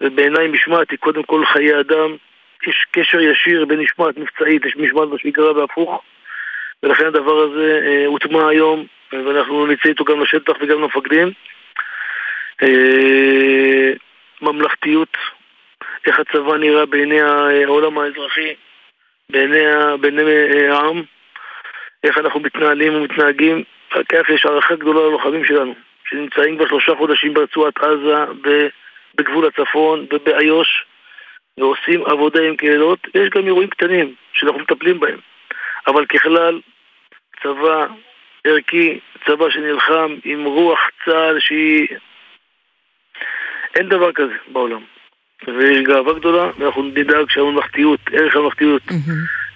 ובעיניי משמעת היא קודם כל חיי אדם, יש קשר ישיר בין משמעת מבצעית, יש משמעת בשגרה והפוך, ולכן הדבר הזה אה, הוטמע היום, ואנחנו נצא איתו גם לשטח וגם למפקדים. אה, ממלכתיות, איך הצבא נראה בעיני העולם האזרחי, בעיני, בעיני אה, העם, איך אנחנו מתנהלים ומתנהגים, כך יש הערכה גדולה ללוחמים שלנו, שנמצאים כבר שלושה חודשים ברצועת עזה, בגבול הצפון ובאיו"ש, ועושים עבודה עם קהילות. יש גם אירועים קטנים שאנחנו מטפלים בהם, אבל ככלל, צבא ערכי, צבא שנלחם עם רוח צה"ל שהיא... אין דבר כזה בעולם. ויש גאווה גדולה, ואנחנו נדאג שהממלכתיות, ערך הממלכתיות,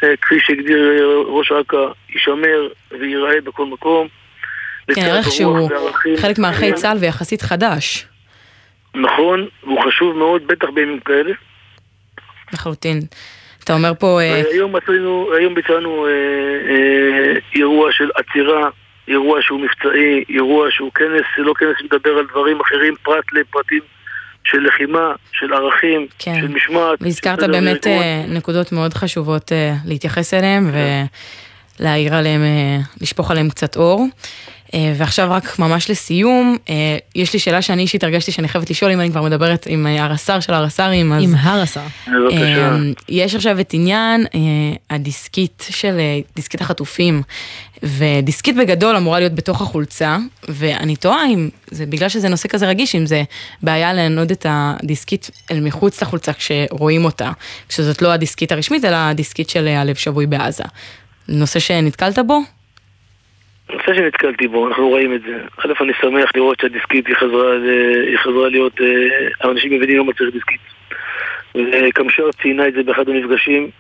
אה, כפי שהגדיר אה, ראש אכ"א, יישמר וייראה בכל מקום. כן, ערך שהוא וערכים. חלק מערכי צה"ל ויחסית חדש. נכון, והוא חשוב מאוד, בטח בימים כאלה. לחלוטין. אתה אומר פה... אה, היום מצאנו, היום ביצענו אה, אה, אירוע של עצירה, אירוע שהוא מבצעי, אירוע שהוא כנס, לא כנס שמדבר על דברים אחרים, פרט לפרטים של לחימה, של ערכים, כן. של משמעת. והזכרת באמת. אה, נקודות מאוד חשובות להתייחס אליהן כן. ולהעיר עליהן, לשפוך עליהן קצת אור. אה, ועכשיו רק ממש לסיום, אה, יש לי שאלה שאני אישית הרגשתי שאני חייבת לשאול אם אני כבר מדברת עם אה, הרס"ר של הרס"רים, אז... עם הרס"ר. בבקשה. יש עכשיו את עניין הדיסקית של דיסקית החטופים, ודיסקית בגדול אמורה להיות בתוך החולצה, ואני תוהה אם זה בגלל שזה נושא כזה רגיש, אם זה בעיה לענוד את הדיסקית אל מחוץ לחולצה כשרואים אותה, כשזאת לא הדיסקית הרשמית, אלא הדיסקית של הלב שבוי בעזה. נושא שנתקלת בו? נושא שנתקלתי בו, אנחנו רואים את זה. א', אני שמח לראות שהדיסקית היא חזרה, היא חזרה להיות, אה, האנשים מבינים למה צריך דיסקית. וקמשר ציינה את זה באחד המפגשים,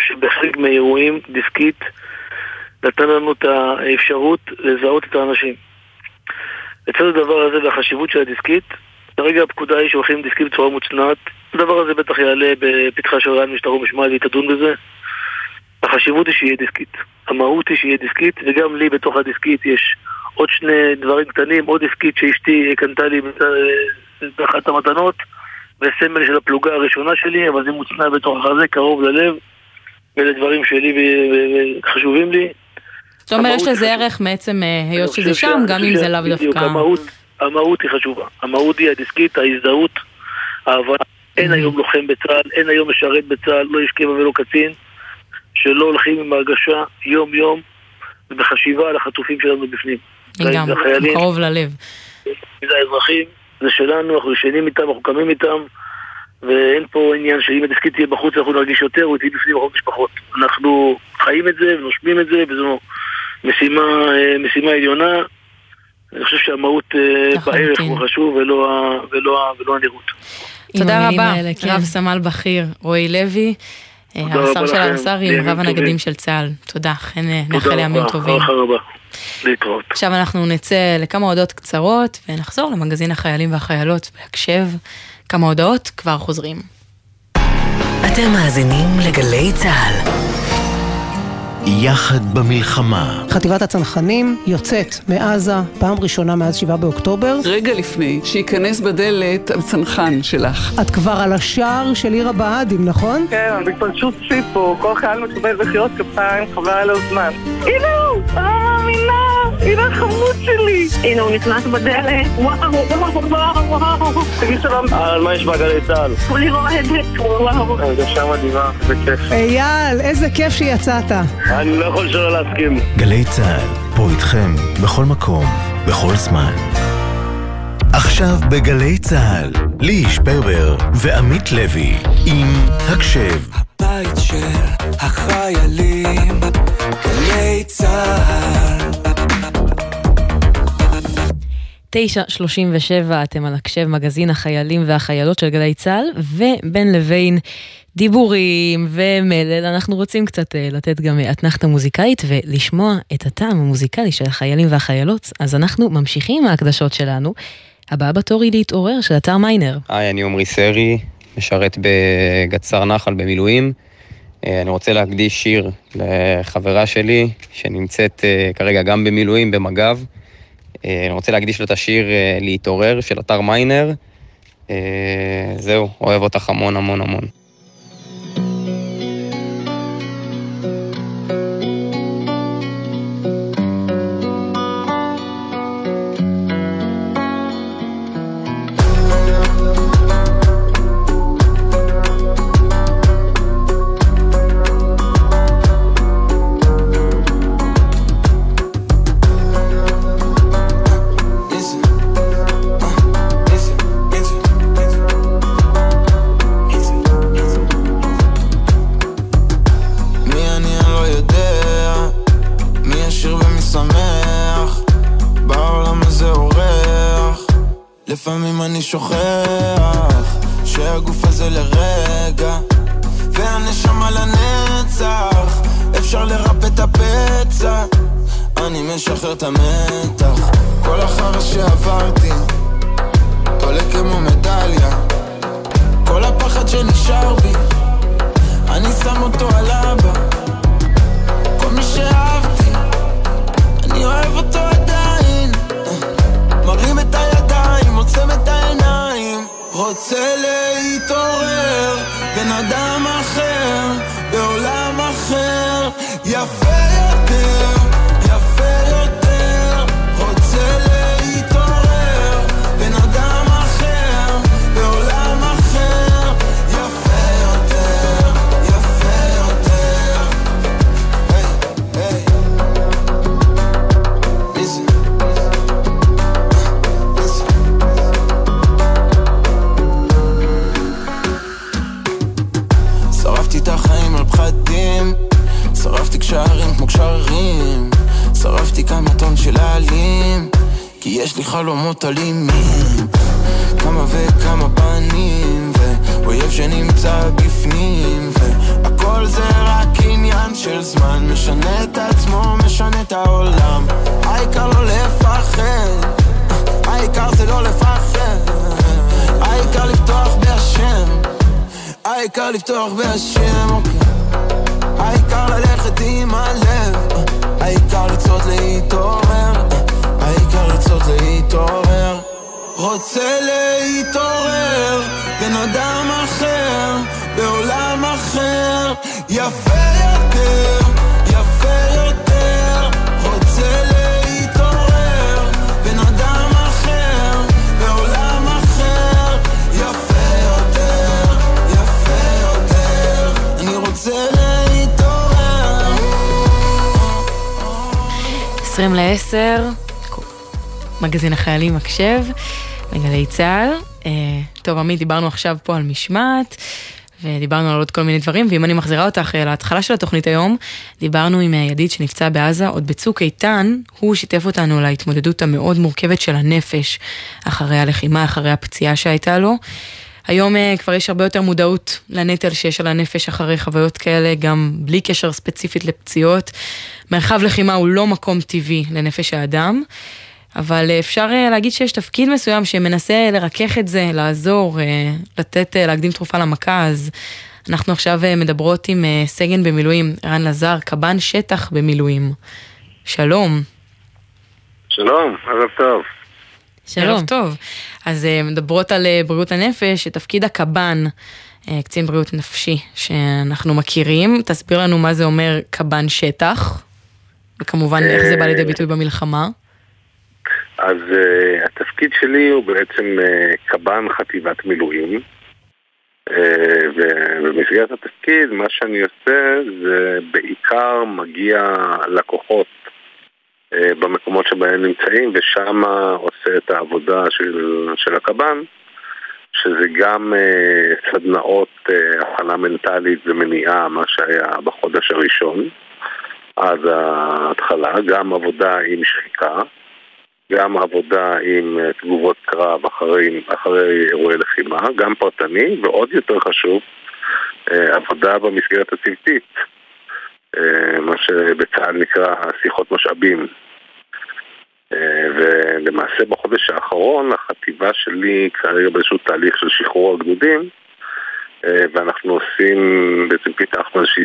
שבחלק מהאירועים דיסקית נתן לנו את האפשרות לזהות את האנשים. לצד הדבר הזה והחשיבות של הדיסקית, כרגע הפקודה היא שהולכים דיסקית בצורה מוצנעת. הדבר הזה בטח יעלה בפתחה של רעיון משטרה ומשמעת והיא תדון בזה. החשיבות היא שיהיה דיסקית. המהות היא שיהיה דיסקית, וגם לי בתוך הדיסקית יש עוד שני דברים קטנים, עוד דיסקית שאשתי קנתה לי באחת המתנות, וסמל של הפלוגה הראשונה שלי, אבל זה מוצנע בתוך החזה, קרוב ללב, ואלה דברים שלי וחשובים לי. זאת אומרת, יש לזה ערך מעצם אה, היות שזה שם, גם אם זה לאו בדיוק, דווקא... המהות, המהות היא חשובה. המהות היא הדיסקית, ההזדהות, ההבנה. אין היום לוחם בצה"ל, אין היום משרת בצה"ל, לא איש קבע ולא קצין, שלא הולכים עם הרגשה יום-יום ובחשיבה על החטופים שלנו בפנים. לגמרי, החיילים, קרוב ללב. זה האזרחים, זה שלנו, אנחנו ישנים איתם, אנחנו קמים איתם, ואין פה עניין שאם הדיסקית תהיה בחוץ אנחנו נרגיש יותר, או תהיה בפנים אנחנו משפחות. אנחנו חיים את זה ונושמים את זה, וזו משימה, אה, משימה עליונה. אני חושב שהמהות אה, בערך הוא חשוב ולא, ולא, ולא הנראות. תודה רבה, האלה, כן. רב סמל בכיר רועי לוי, אה, תודה רבה השר של ימים רב. הנגדים של צה"ל. תודה, אכן אה, נאחל תודה לימים רבה, טובים. הערכה רבה. להתראות. עכשיו אנחנו נצא לכמה הודעות קצרות ונחזור למגזין החיילים והחיילות בהקשב. כמה הודעות, כבר חוזרים. אתם מאזינים לגלי צה"ל. יחד במלחמה. חטיבת הצנחנים יוצאת מעזה פעם ראשונה מאז 7 באוקטובר. רגע לפני שייכנס בדלת הצנחן שלך. את כבר על השער של עיר הבה"דים, נכון? כן, אני פשוט שיא פה, כל חייל מקבל מחיאות כפיים, חבל על הזמן. הנה הוא! לא מאמינה! הנה החמוד שלי! הנה הוא נכנס בדלת, וואו, וואו, וואו, וואו! תגיד שלום. על מה יש בגלי צה"ל? כולי רועדת, וואו. הרגשה מדהימה, בכיף. אייל, איזה כיף שיצאת. אני לא יכול שלא להסכים. גלי צה"ל, פה איתכם, בכל מקום, בכל זמן. עכשיו בגלי צה"ל, ליהי שפרבר ועמית לוי, עם הקשב. בית של החיילים, גלי צה"ל. 9.37 אתם על הקשב, מגזין החיילים והחיילות של גלי צה"ל, ובין לבין דיבורים ומלל, אנחנו רוצים קצת אה, לתת גם אתנחתא מוזיקאית ולשמוע את הטעם המוזיקלי של החיילים והחיילות, אז אנחנו ממשיכים עם ההקדשות שלנו. הבאה בתור היא להתעורר של אתר מיינר. היי, אני עמרי סרי, משרת בגצר נחל במילואים. אה, אני רוצה להקדיש שיר לחברה שלי, שנמצאת אה, כרגע גם במילואים, במג"ב. אה, אני רוצה להקדיש לו את השיר אה, להתעורר של אתר מיינר. אה, זהו, אוהב אותך המון המון המון. לפעמים אני שוכח, שהגוף הזה לרגע, והנשמה לנצח, אפשר לרפא את הפצע, אני משחרר את המתח, כל החרא שעברתי, עולה כמו מדליה, כל הפחד שנשאר בי אני שם אותו על אבא. כל מי שאהבתי אני אוהב אותו עדיין. מרים את הידיים, עוצם את העיניים רוצה להתעורר בן אדם אחר בעולם אחר. יפה חלומות אלימים. כמה וכמה פנים אויב שנמצא בפנים והכל זה רק עניין של זמן. משנה את עצמו, משנה את העולם. העיקר לא לפחד העיקר זה לא לפחד. העיקר לפתוח בהשם העיקר לפתוח בהשם, 20 ל-10, מגזין החיילים מקשב, בגלי צה"ל. אה, טוב, עמית, דיברנו עכשיו פה על משמעת. ודיברנו על עוד כל מיני דברים, ואם אני מחזירה אותך אה, להתחלה של התוכנית היום, דיברנו עם אה, ידיד שנפצע בעזה, עוד בצוק איתן, הוא שיתף אותנו להתמודדות המאוד מורכבת של הנפש, אחרי הלחימה, אחרי הפציעה שהייתה לו. היום כבר יש הרבה יותר מודעות לנטל שיש על הנפש אחרי חוויות כאלה, גם בלי קשר ספציפית לפציעות. מרחב לחימה הוא לא מקום טבעי לנפש האדם, אבל אה, אפשר אה, להגיד שיש תפקיד מסוים שמנסה לרכך את זה, לעזור, אה, לתת, להקדים תרופה למכה, אז אנחנו עכשיו מדברות עם סגן במילואים, ערן לזר, קב"ן שטח במילואים. שלום. שלום, ערב טוב. שלום. ערב טוב. אז מדברות על בריאות הנפש, תפקיד הקב"ן, קצין בריאות נפשי, שאנחנו מכירים. תסביר לנו מה זה אומר קב"ן שטח, וכמובן איך זה בא לידי ביטוי במלחמה. אז uh, התפקיד שלי הוא בעצם uh, קב"ן חטיבת מילואים. Uh, ובמסגרת התפקיד, מה שאני עושה זה בעיקר מגיע לכוחות uh, במקומות שבהם נמצאים, ושם עושה את העבודה של, של הקב"ן, שזה גם uh, סדנאות uh, הכנה מנטלית ומניעה, מה שהיה בחודש הראשון, עד ההתחלה, גם עבודה עם שחיקה. גם עבודה עם אה, תגובות קרב אחרי, אחרי אירועי לחימה, גם פרטני, ועוד יותר חשוב, אה, עבודה במסגרת הצוותית, אה, מה שבצה"ל נקרא שיחות משאבים. ולמעשה בחודש האחרון החטיבה שלי כרגע באיזשהו תהליך של שחרור הגדודים ואנחנו עושים, בעצם פיתחנו איזושהי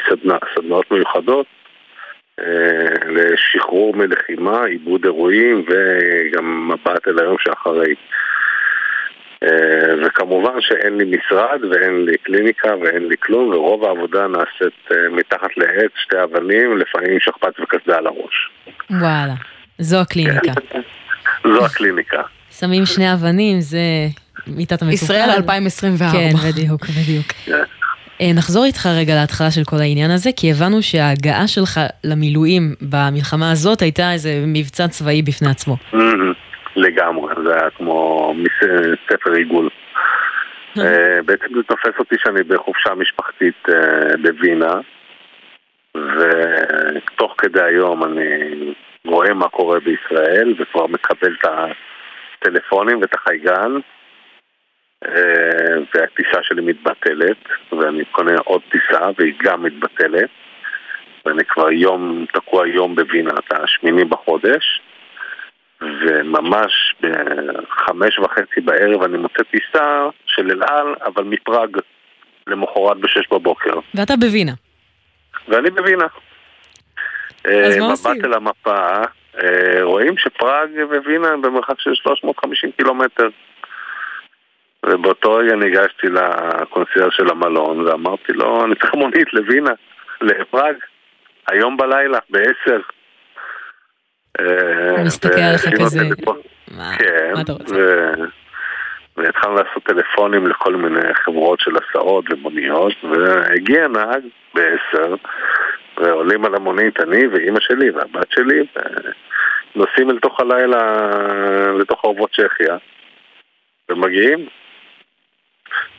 סדנאות מיוחדות לשחרור מלחימה, עיבוד אירועים וגם מבט אל היום שאחרי. אה, וכמובן שאין לי משרד ואין לי קליניקה ואין לי כלום ורוב העבודה נעשית אה, מתחת לעץ, שתי אבנים, לפעמים שכפ"ץ וקסדה על הראש. וואלה, זו הקליניקה. זו הקליניקה. שמים שני אבנים, זה מיטת המטופל. ישראל 2024. כן, בדיוק, בדיוק. אה, נחזור איתך רגע להתחלה של כל העניין הזה, כי הבנו שההגעה שלך למילואים במלחמה הזאת הייתה איזה מבצע צבאי בפני עצמו. לגמרי, זה היה כמו ספר עיגול. אה, בעצם זה תופס אותי שאני בחופשה משפחתית אה, בווינה, ותוך כדי היום אני רואה מה קורה בישראל, וכבר מקבל את הטלפונים ואת החייגן, והטיסה שלי מתבטלת, ואני קונה עוד טיסה והיא גם מתבטלת, ואני כבר יום, תקוע יום בווינה, את השמיני בחודש, וממש בחמש וחצי בערב אני מוצא טיסה של אל על, אבל מפראג, למחרת בשש בבוקר. ואתה בווינה. ואני בווינה. אז מה מבט עושים? אל המפה, אה, רואים שפראג ווינה במרחק של 350 קילומטר. ובאותו רגע ניגשתי לקונסייר של המלון ואמרתי לו, אני צריך מונית לווינה, לפראג, היום בלילה, בעשר. אה, הוא מסתכל עליך כזה, כן, מה אתה רוצה? והתחלנו לעשות טלפונים לכל מיני חברות של הסעות ומוניות, והגיע נהג בעשר, ועולים על המונית אני ואימא שלי והבת שלי, ונוסעים אל תוך הלילה, לתוך אורבות צ'כיה, ומגיעים.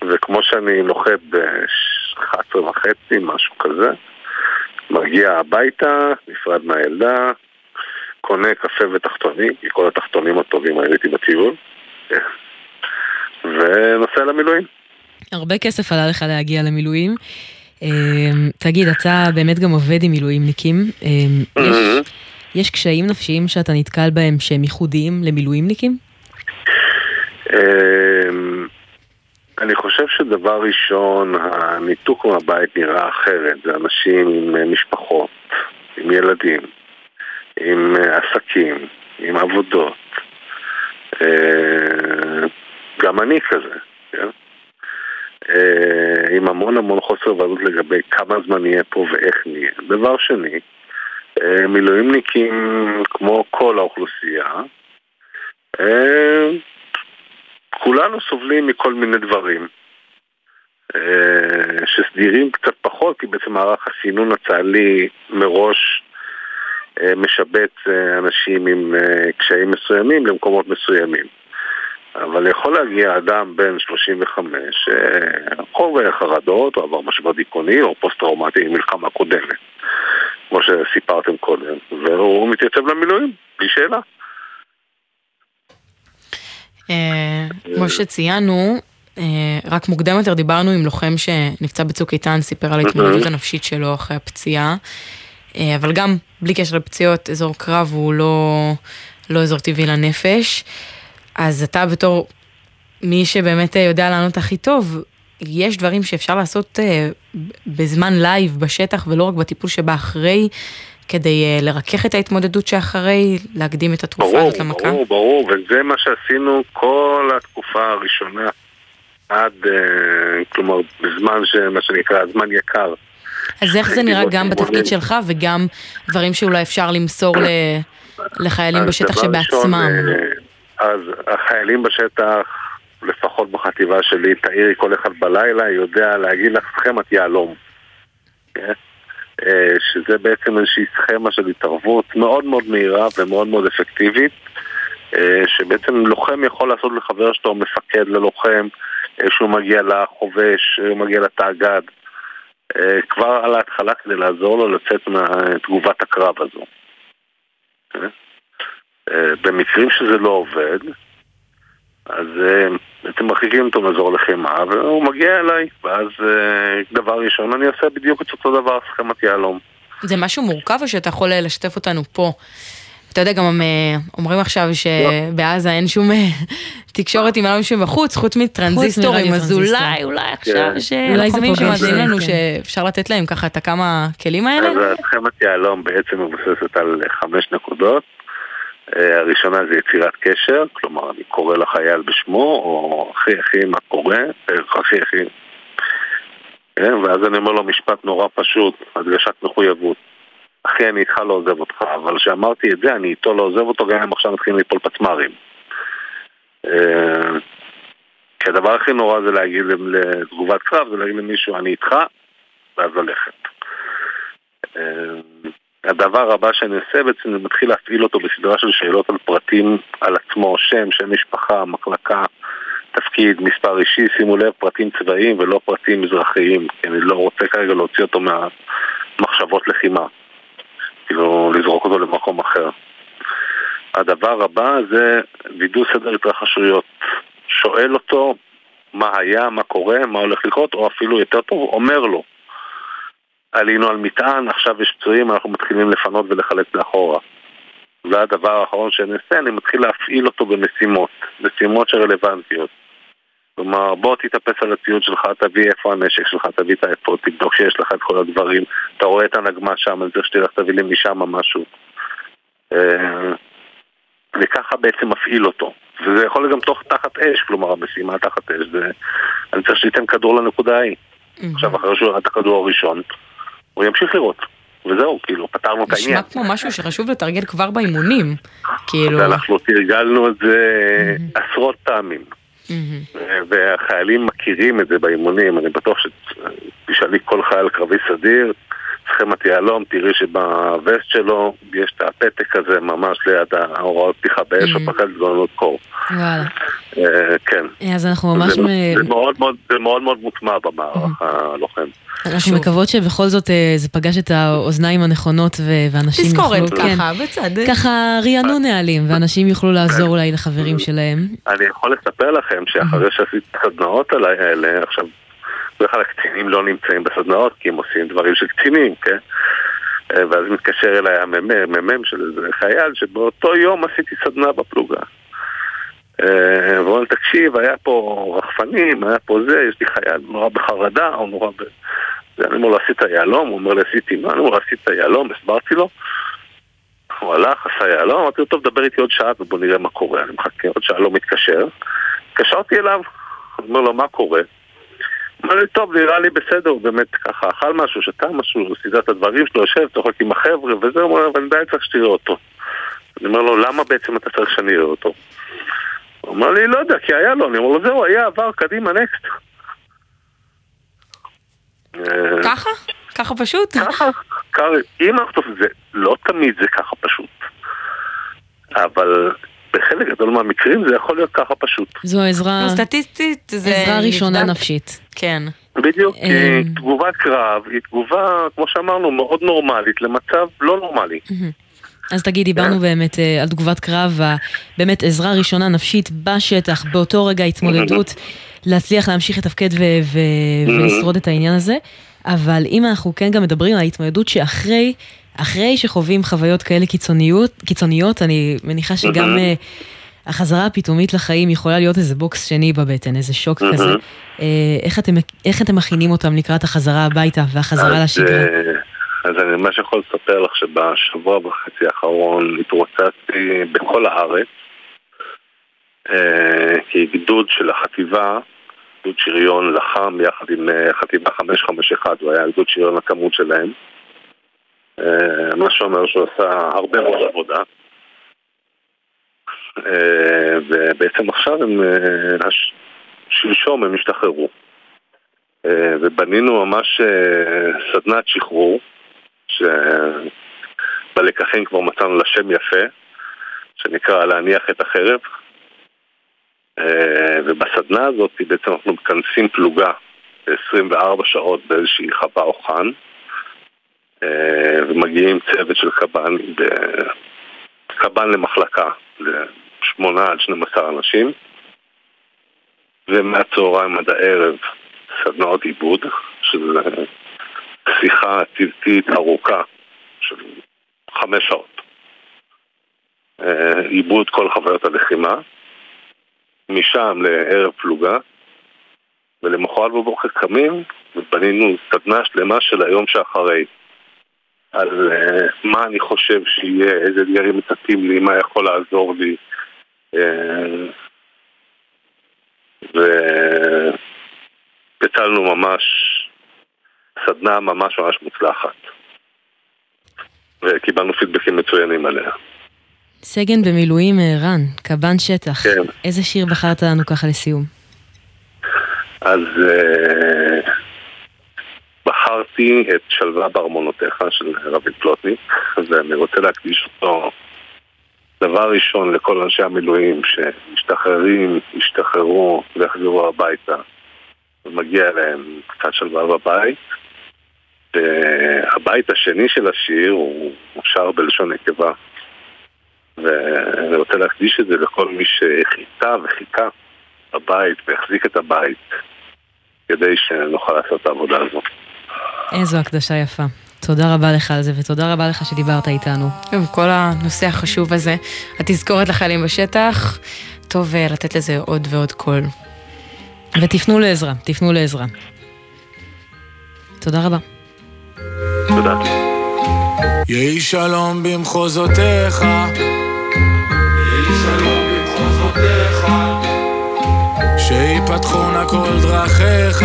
וכמו שאני נוחת ב-11 וחצי, משהו כזה, מגיע הביתה, נפרד מהילדה, קונה קפה ותחתונים, כי כל התחתונים הטובים היו איתי בטיול, ונוסע למילואים. הרבה כסף עלה לך להגיע למילואים. אה, תגיד, אתה באמת גם עובד עם מילואימניקים. אה, יש, יש קשיים נפשיים שאתה נתקל בהם שהם ייחודיים למילואימניקים? אני חושב שדבר ראשון, הניתוק מהבית נראה אחרת. זה אנשים עם אה, משפחות, עם ילדים, עם אה, עסקים, עם עבודות. אה, גם אני כזה, כן? עם המון המון חוסר ודאות לגבי כמה זמן נהיה פה ואיך נהיה. דבר שני, מילואימניקים, כמו כל האוכלוסייה, כולנו סובלים מכל מיני דברים. אה, שסדירים קצת פחות, כי בעצם מערך הסינון הצה"לי מראש אה, משבץ אה, אנשים עם קשיים מסוימים למקומות מסוימים. אבל יכול להגיע אדם בן 35 חווה חרדות, או עבר משבר דיכאוני, או פוסט-טראומטי ממלחמה קודמת, כמו שסיפרתם קודם, והוא מתייצב למילואים, בלי שאלה. אה, כמו שציינו, אה, רק מוקדם יותר דיברנו עם לוחם שנפצע בצוק איתן, סיפר על ההתמודדות הנפשית שלו אחרי הפציעה. אה, אבל גם בלי קשר לפציעות, אזור קרב הוא לא, לא אזור טבעי לנפש. אז אתה בתור מי שבאמת יודע לענות הכי טוב, יש דברים שאפשר לעשות בזמן live בשטח ולא רק בטיפול שבא אחרי, כדי אה, לרכך את ההתמודדות שאחרי, להקדים את התרופה ברור, הזאת למכה? ברור, ברור, וזה מה שעשינו כל התקופה הראשונה, עד, אה, כלומר, בזמן, ש, מה שנקרא, זמן יקר. אז איך זה נראה גם בתפקיד שלך וגם דברים שאולי אפשר למסור ל... לחיילים בשטח שבעצמם? אה, אז החיילים בשטח, לפחות בחטיבה שלי, תאירי כל אחד בלילה, יודע להגיד לך סכמת יהלום. אה, שזה בעצם איזושהי סכמה של התערבות מאוד מאוד מהירה ומאוד מאוד אפקטיבית, אה, שבעצם לוחם יכול לעשות לחבר שלו, מפקד ללוחם, אה, שהוא מגיע לחובש, הוא מגיע לתאגד, כבר על ההתחלה כדי לעזור לו לצאת מתגובת הקרב הזו. במקרים שזה לא עובד, אז בעצם מרחיקים אותו מאזור לחימה, והוא מגיע אליי, ואז אה, דבר ראשון אני עושה בדיוק את אותו דבר, סכמת יהלום. זה משהו מורכב או שאתה יכול אה, לשתף אותנו פה? אתה יודע, גם אה, אומרים עכשיו שבעזה אין שום תקשורת עם מישהו בחוץ, חוץ מטרנזיסטורים, אז אולי, אולי עכשיו יש לוחמים שמאזינים לנו שאפשר לתת להם ככה את הכמה כלים האלה? אז סכמת יהלום בעצם מבוססת על חמש נקודות. אה, הראשונה זה יצירת קשר, כלומר אני קורא לחייל בשמו, או אחי אחי מה קורה, אחי אחי. כן, ואז אני אומר לו משפט נורא פשוט, הדגשת מחויבות. אחי אני איתך לא עוזב אותך, אבל כשאמרתי את זה אני איתו לא עוזב אותו גם אם עכשיו מתחילים ליפול פצמ"רים. אה, כי הדבר הכי נורא זה להגיד לתגובת קרב, זה להגיד למישהו אני איתך, ואז ללכת. הדבר הבא שאני עושה בעצם זה מתחיל להפעיל אותו בסדרה של שאלות על פרטים על עצמו, שם, שם משפחה, מחלקה, תפקיד, מספר אישי, שימו לב, פרטים צבאיים ולא פרטים מזרחיים, כי אני לא רוצה כרגע להוציא אותו מהמחשבות לחימה, כאילו לזרוק אותו למקום אחר. הדבר הבא זה וידוא סדר התרחשויות. שואל אותו מה היה, מה קורה, מה הולך לקרות, או אפילו יותר טוב, אומר לו. עלינו על מטען, עכשיו יש פצועים, אנחנו מתחילים לפנות ולחלץ לאחורה. זה הדבר האחרון שאני אעשה, אני מתחיל להפעיל אותו במשימות, משימות שרלוונטיות. כלומר, בוא תתאפס על הציוד שלך, תביא איפה הנשק שלך, תביא את האפוד, תבדוק שיש לך את כל הדברים, אתה רואה את הנגמ"ש שם, אני צריך שתלך תביא לי משם משהו. אה, וככה בעצם מפעיל אותו. וזה יכול להיות גם תוך תחת אש, כלומר המשימה תחת אש, זה... אני צריך שתיתן כדור לנקודה ההיא. עכשיו, אחרי שהוא ירד את הכדור הראשון, הוא ימשיך לראות. וזהו, כאילו, פתרנו את העניין. נשמע כמו משהו שחשוב לתרגל כבר באימונים. כאילו... ואנחנו תרגלנו את זה עשרות פעמים. והחיילים מכירים את זה באימונים, אני בטוח שתשאלי כל חייל קרבי סדיר, סכמת יהלום, תראי שבווסט שלו יש את הפתק הזה ממש ליד ההוראות פתיחה באש או פחד זונות קור. אה, כן. אז אנחנו ממש... זה- מ- זה מאוד מאוד- זה מאוד מאוד מוטמע במערך הלוחם. אנחנו מקוות שבכל זאת אה, זה פגש את האוזניים הנכונות ואנשים תזכורת יוכלו... כן. ככה, בצד. ככה רעננו נהלים, ואנשים יוכלו לעזור אולי לחברים שלהם. אני יכול לספר לכם שאחרי שעשיתי את הסדנאות האלה, עכשיו, בדרך כלל הקצינים לא נמצאים בסדנאות כי הם עושים דברים של קצינים, כן? אה, ואז מתקשר אליי המ"מ, מ"מ של איזה חייל, שבאותו יום עשיתי סדנה בפלוגה. אה, אומר, תקשיב, היה פה רחפנים, היה פה זה, יש לי חייל נורא בחרדה, הוא נורא ב... אני אומר לו, עשית יהלום? הוא אומר לי, עשיתי מה? אני אומר עשית יהלום? הסברתי לו. הוא הלך, עשה יהלום, אמרתי לו, טוב, דבר איתי עוד שעה ובוא נראה מה קורה. אני מחכה עוד שעה, לא מתקשר. התקשרתי אליו, אומר לו, מה קורה? אומר לי, טוב, נראה לי בסדר, הוא באמת ככה אכל משהו, שתה משהו, סידר את הדברים שלו, יושב, צוחק עם החבר'ה וזה, הוא אומר, אבל אני די צריך שתראה אותו. אני אומר לו, למה בעצם אתה צריך שאני אראה אותו? הוא אומר לי, לא יודע, כי היה לו. אני אומר לו, זהו, היה, עבר, קדימה, נקסט. אה, ככה? ככה פשוט? ככה, קר- אם אנחנו זה, לא תמיד זה ככה פשוט. אבל בחלק גדול מהמקרים זה יכול להיות ככה פשוט. זו עזרה... סטטיסטית זה... עזרה ראשונה. נפשית. כן. בדיוק, כי אמ. תגובת קרב היא תגובה, כמו שאמרנו, מאוד נורמלית למצב לא נורמלי. אז תגיד, דיברנו באמת אה, על תגובת קרב, באמת עזרה ראשונה נפשית בשטח, באותו רגע התמודדות, להצליח להמשיך לתפקד. ולשרוד את העניין הזה, אבל אם אנחנו כן גם מדברים על ההתמודדות שאחרי, אחרי שחווים חוויות כאלה קיצוניות, קיצוניות, אני מניחה שגם Mhm. אה, החזרה הפתאומית לחיים יכולה להיות איזה בוקס שני בבטן, איזה שוק Mhm. כזה. אה, איך אתם, איך אתם מכינים אותם לקראת החזרה הביתה והחזרה אז, לשגרה? אה, אז אני ממש יכול לספר לך שבשבוע וחצי האחרון התרוצצתי בכל הארץ כי גדוד של החטיבה, גדוד שריון לחם יחד עם חטיבה 551, הוא היה גדוד שריון הכמות שלהם מה שאומר שהוא עשה הרבה מאוד עבודה. אה, ובעצם עכשיו הם, אה, שלשום הם השתחררו. אה, ובנינו ממש אה, סדנת שחרור, שבלקחים כבר מצאנו לה שם יפה, שנקרא להניח את החרב. אה, ובסדנה הזאת בעצם אנחנו מכנסים פלוגה ב-24 שעות באיזושהי חווה או חאן, אה, ומגיעים צוות של קב"ן, קב"ן למחלקה, ל-8 עד 12 אנשים, ומהצהריים עד הערב סדנאות עיבוד, שזה שיחה צוותית ארוכה של חמש שעות. אה, עיבוד כל חוויות הלחימה, משם לערב פלוגה, ולמחרת בבוקר קמים ובנינו סדנה שלמה של היום שאחרי. על אה, מה אני חושב שיהיה, איזה אתגרים מצפים לי, מה יכול לעזור לי. אה, והצלנו ממש סדנה ממש ממש מוצלחת. וקיבלנו פידבקים מצוינים עליה. סגן במילואים אה, רן, קב"ן שטח. כן. איזה שיר בחרת לנו ככה לסיום? אז uh, בחרתי את שלווה בארמונותיך של רבי פלוטניק, ואני רוצה להקדיש אותו דבר ראשון לכל אנשי המילואים שמשתחררים, ישתחררו ויחזרו הביתה ומגיע להם קצת שלווה בבית. והבית השני של השיר הוא שר בלשון נקבה ואני רוצה להקדיש את זה לכל מי שחיכה וחיכה בבית והחזיק את הבית כדי שנוכל לעשות את העבודה הזו. איזו הקדשה יפה. תודה רבה לך על זה, ותודה רבה לך שדיברת איתנו. עם כל הנושא החשוב הזה, התזכורת לחיילים בשטח, טוב אה, לתת לזה עוד ועוד קול. ותפנו לעזרה, תפנו לעזרה. תודה רבה. תודה. יהי שלום במחוזותיך, שיפתחו נא כל דרכיך,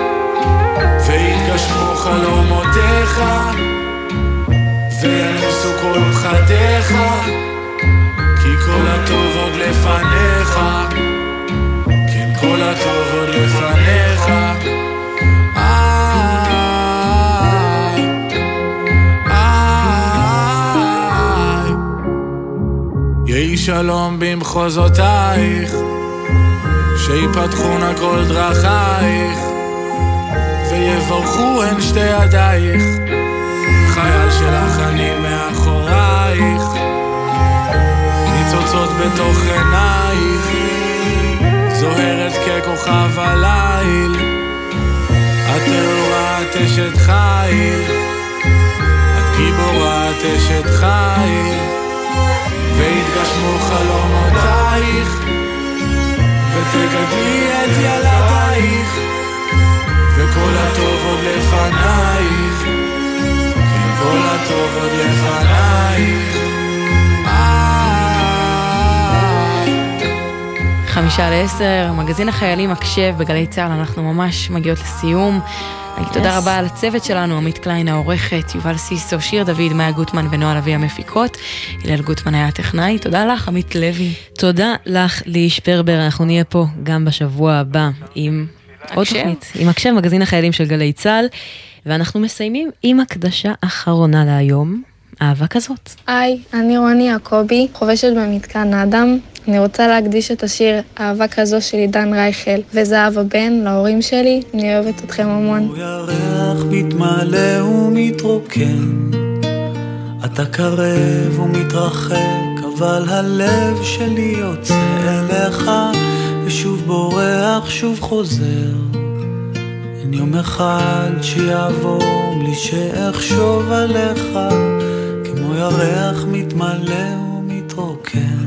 חלומותיך, וינוסו כל פחדיך, כי כל הטוב עוד לפניך, כן כל הטוב עוד לפניך. שלום במחוזותייך, שיפתחו נא כל דרכייך, ויברכו הן שתי ידייך, חייל שלך אני מאחורייך, ניצוצות בתוך עינייך, זוהרת ככוכב הליל, את את אשת חיל, את גיבורה את אשת חיל. והתגשמו חלומותייך, ותגדלי את ילדייך, וכל הטוב עוד לפנייך, כן כל הטוב עוד לפנייך. חמישה לעשר, מגזין החיילים מקשב בגלי צה"ל, אנחנו ממש מגיעות לסיום. נגיד תודה רבה על הצוות שלנו, עמית קליין העורכת, יובל סיסו, שיר דוד, מאיה גוטמן ונועה לביא המפיקות. הלל גוטמן היה הטכנאי, תודה לך, עמית לוי. תודה לך, לי שפרבר, אנחנו נהיה פה גם בשבוע הבא עם עוד. תוכנית, עם הקשב, מגזין החיילים של גלי צה"ל, ואנחנו מסיימים עם הקדשה אחרונה להיום, אהבה כזאת. היי, אני רוני יעקבי, חובשת במתקן אדם. אני רוצה להקדיש את השיר אהבה כזו של עידן רייכל וזהבה בן להורים שלי, אני אוהבת אתכם המון. הירח מתמלא ומתרוקן, אתה קרב ומתרחק, אבל הלב שלי יוצא אליך, ושוב בורח, שוב חוזר. אין יום אחד שיעבור בלי שאחשוב עליך, כמו ירח מתמלא ומתרוקן.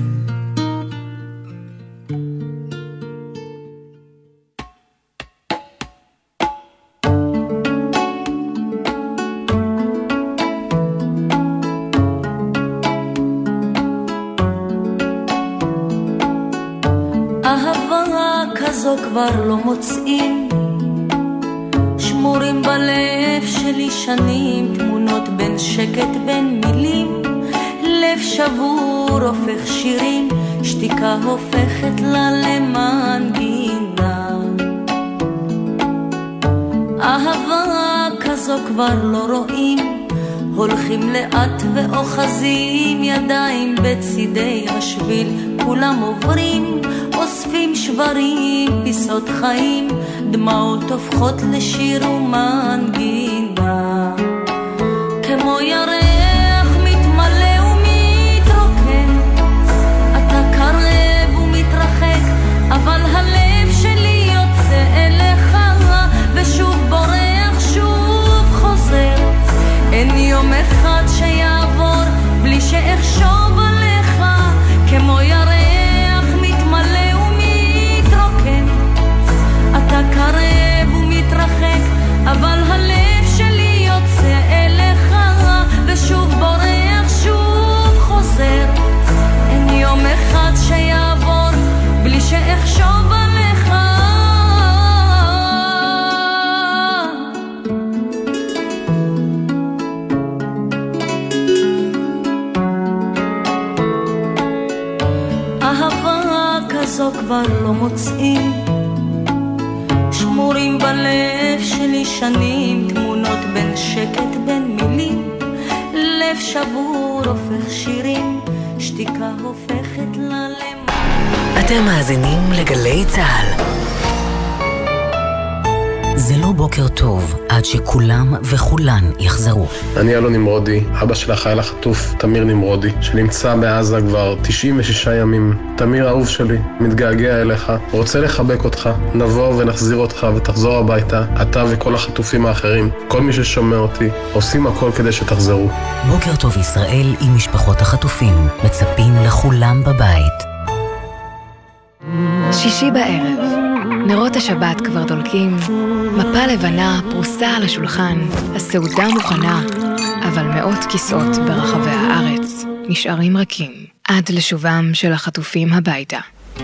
הופכת לה למנגינה אהבה כזו כבר לא רואים הולכים לאט ואוחזים ידיים בצידי השביל. כולם עוברים אוספים שברים פיסות חיים דמעות הופכות לשיר ומנגינה עד שכולם וכולן יחזרו. אני אלון נמרודי, אבא של החייל החטוף, תמיר נמרודי, שנמצא בעזה כבר 96 ימים. תמיר אהוב שלי, מתגעגע אליך, רוצה לחבק אותך, נבוא ונחזיר אותך ותחזור הביתה, אתה וכל החטופים האחרים. כל מי ששומע אותי, עושים הכל כדי שתחזרו. בוקר טוב ישראל עם משפחות החטופים, מצפים לכולם בבית. שישי בערב, נרות השבת כבר דולקים, מפה לבנה פרוסה על השולחן, הסעודה מוכנה, אבל מאות כיסאות ברחבי הארץ נשארים רכים. עד לשובם של החטופים הביתה.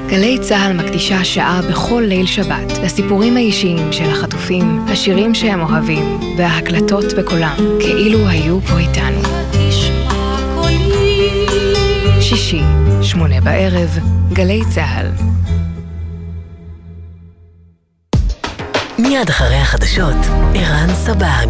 גלי צה"ל מקדישה שעה בכל ליל שבת לסיפורים האישיים של החטופים, השירים שהם אוהבים וההקלטות בקולם, כאילו היו פה איתנו. שישי, שמונה בערב, גלי צה"ל. מיד אחרי החדשות, ערן סבג.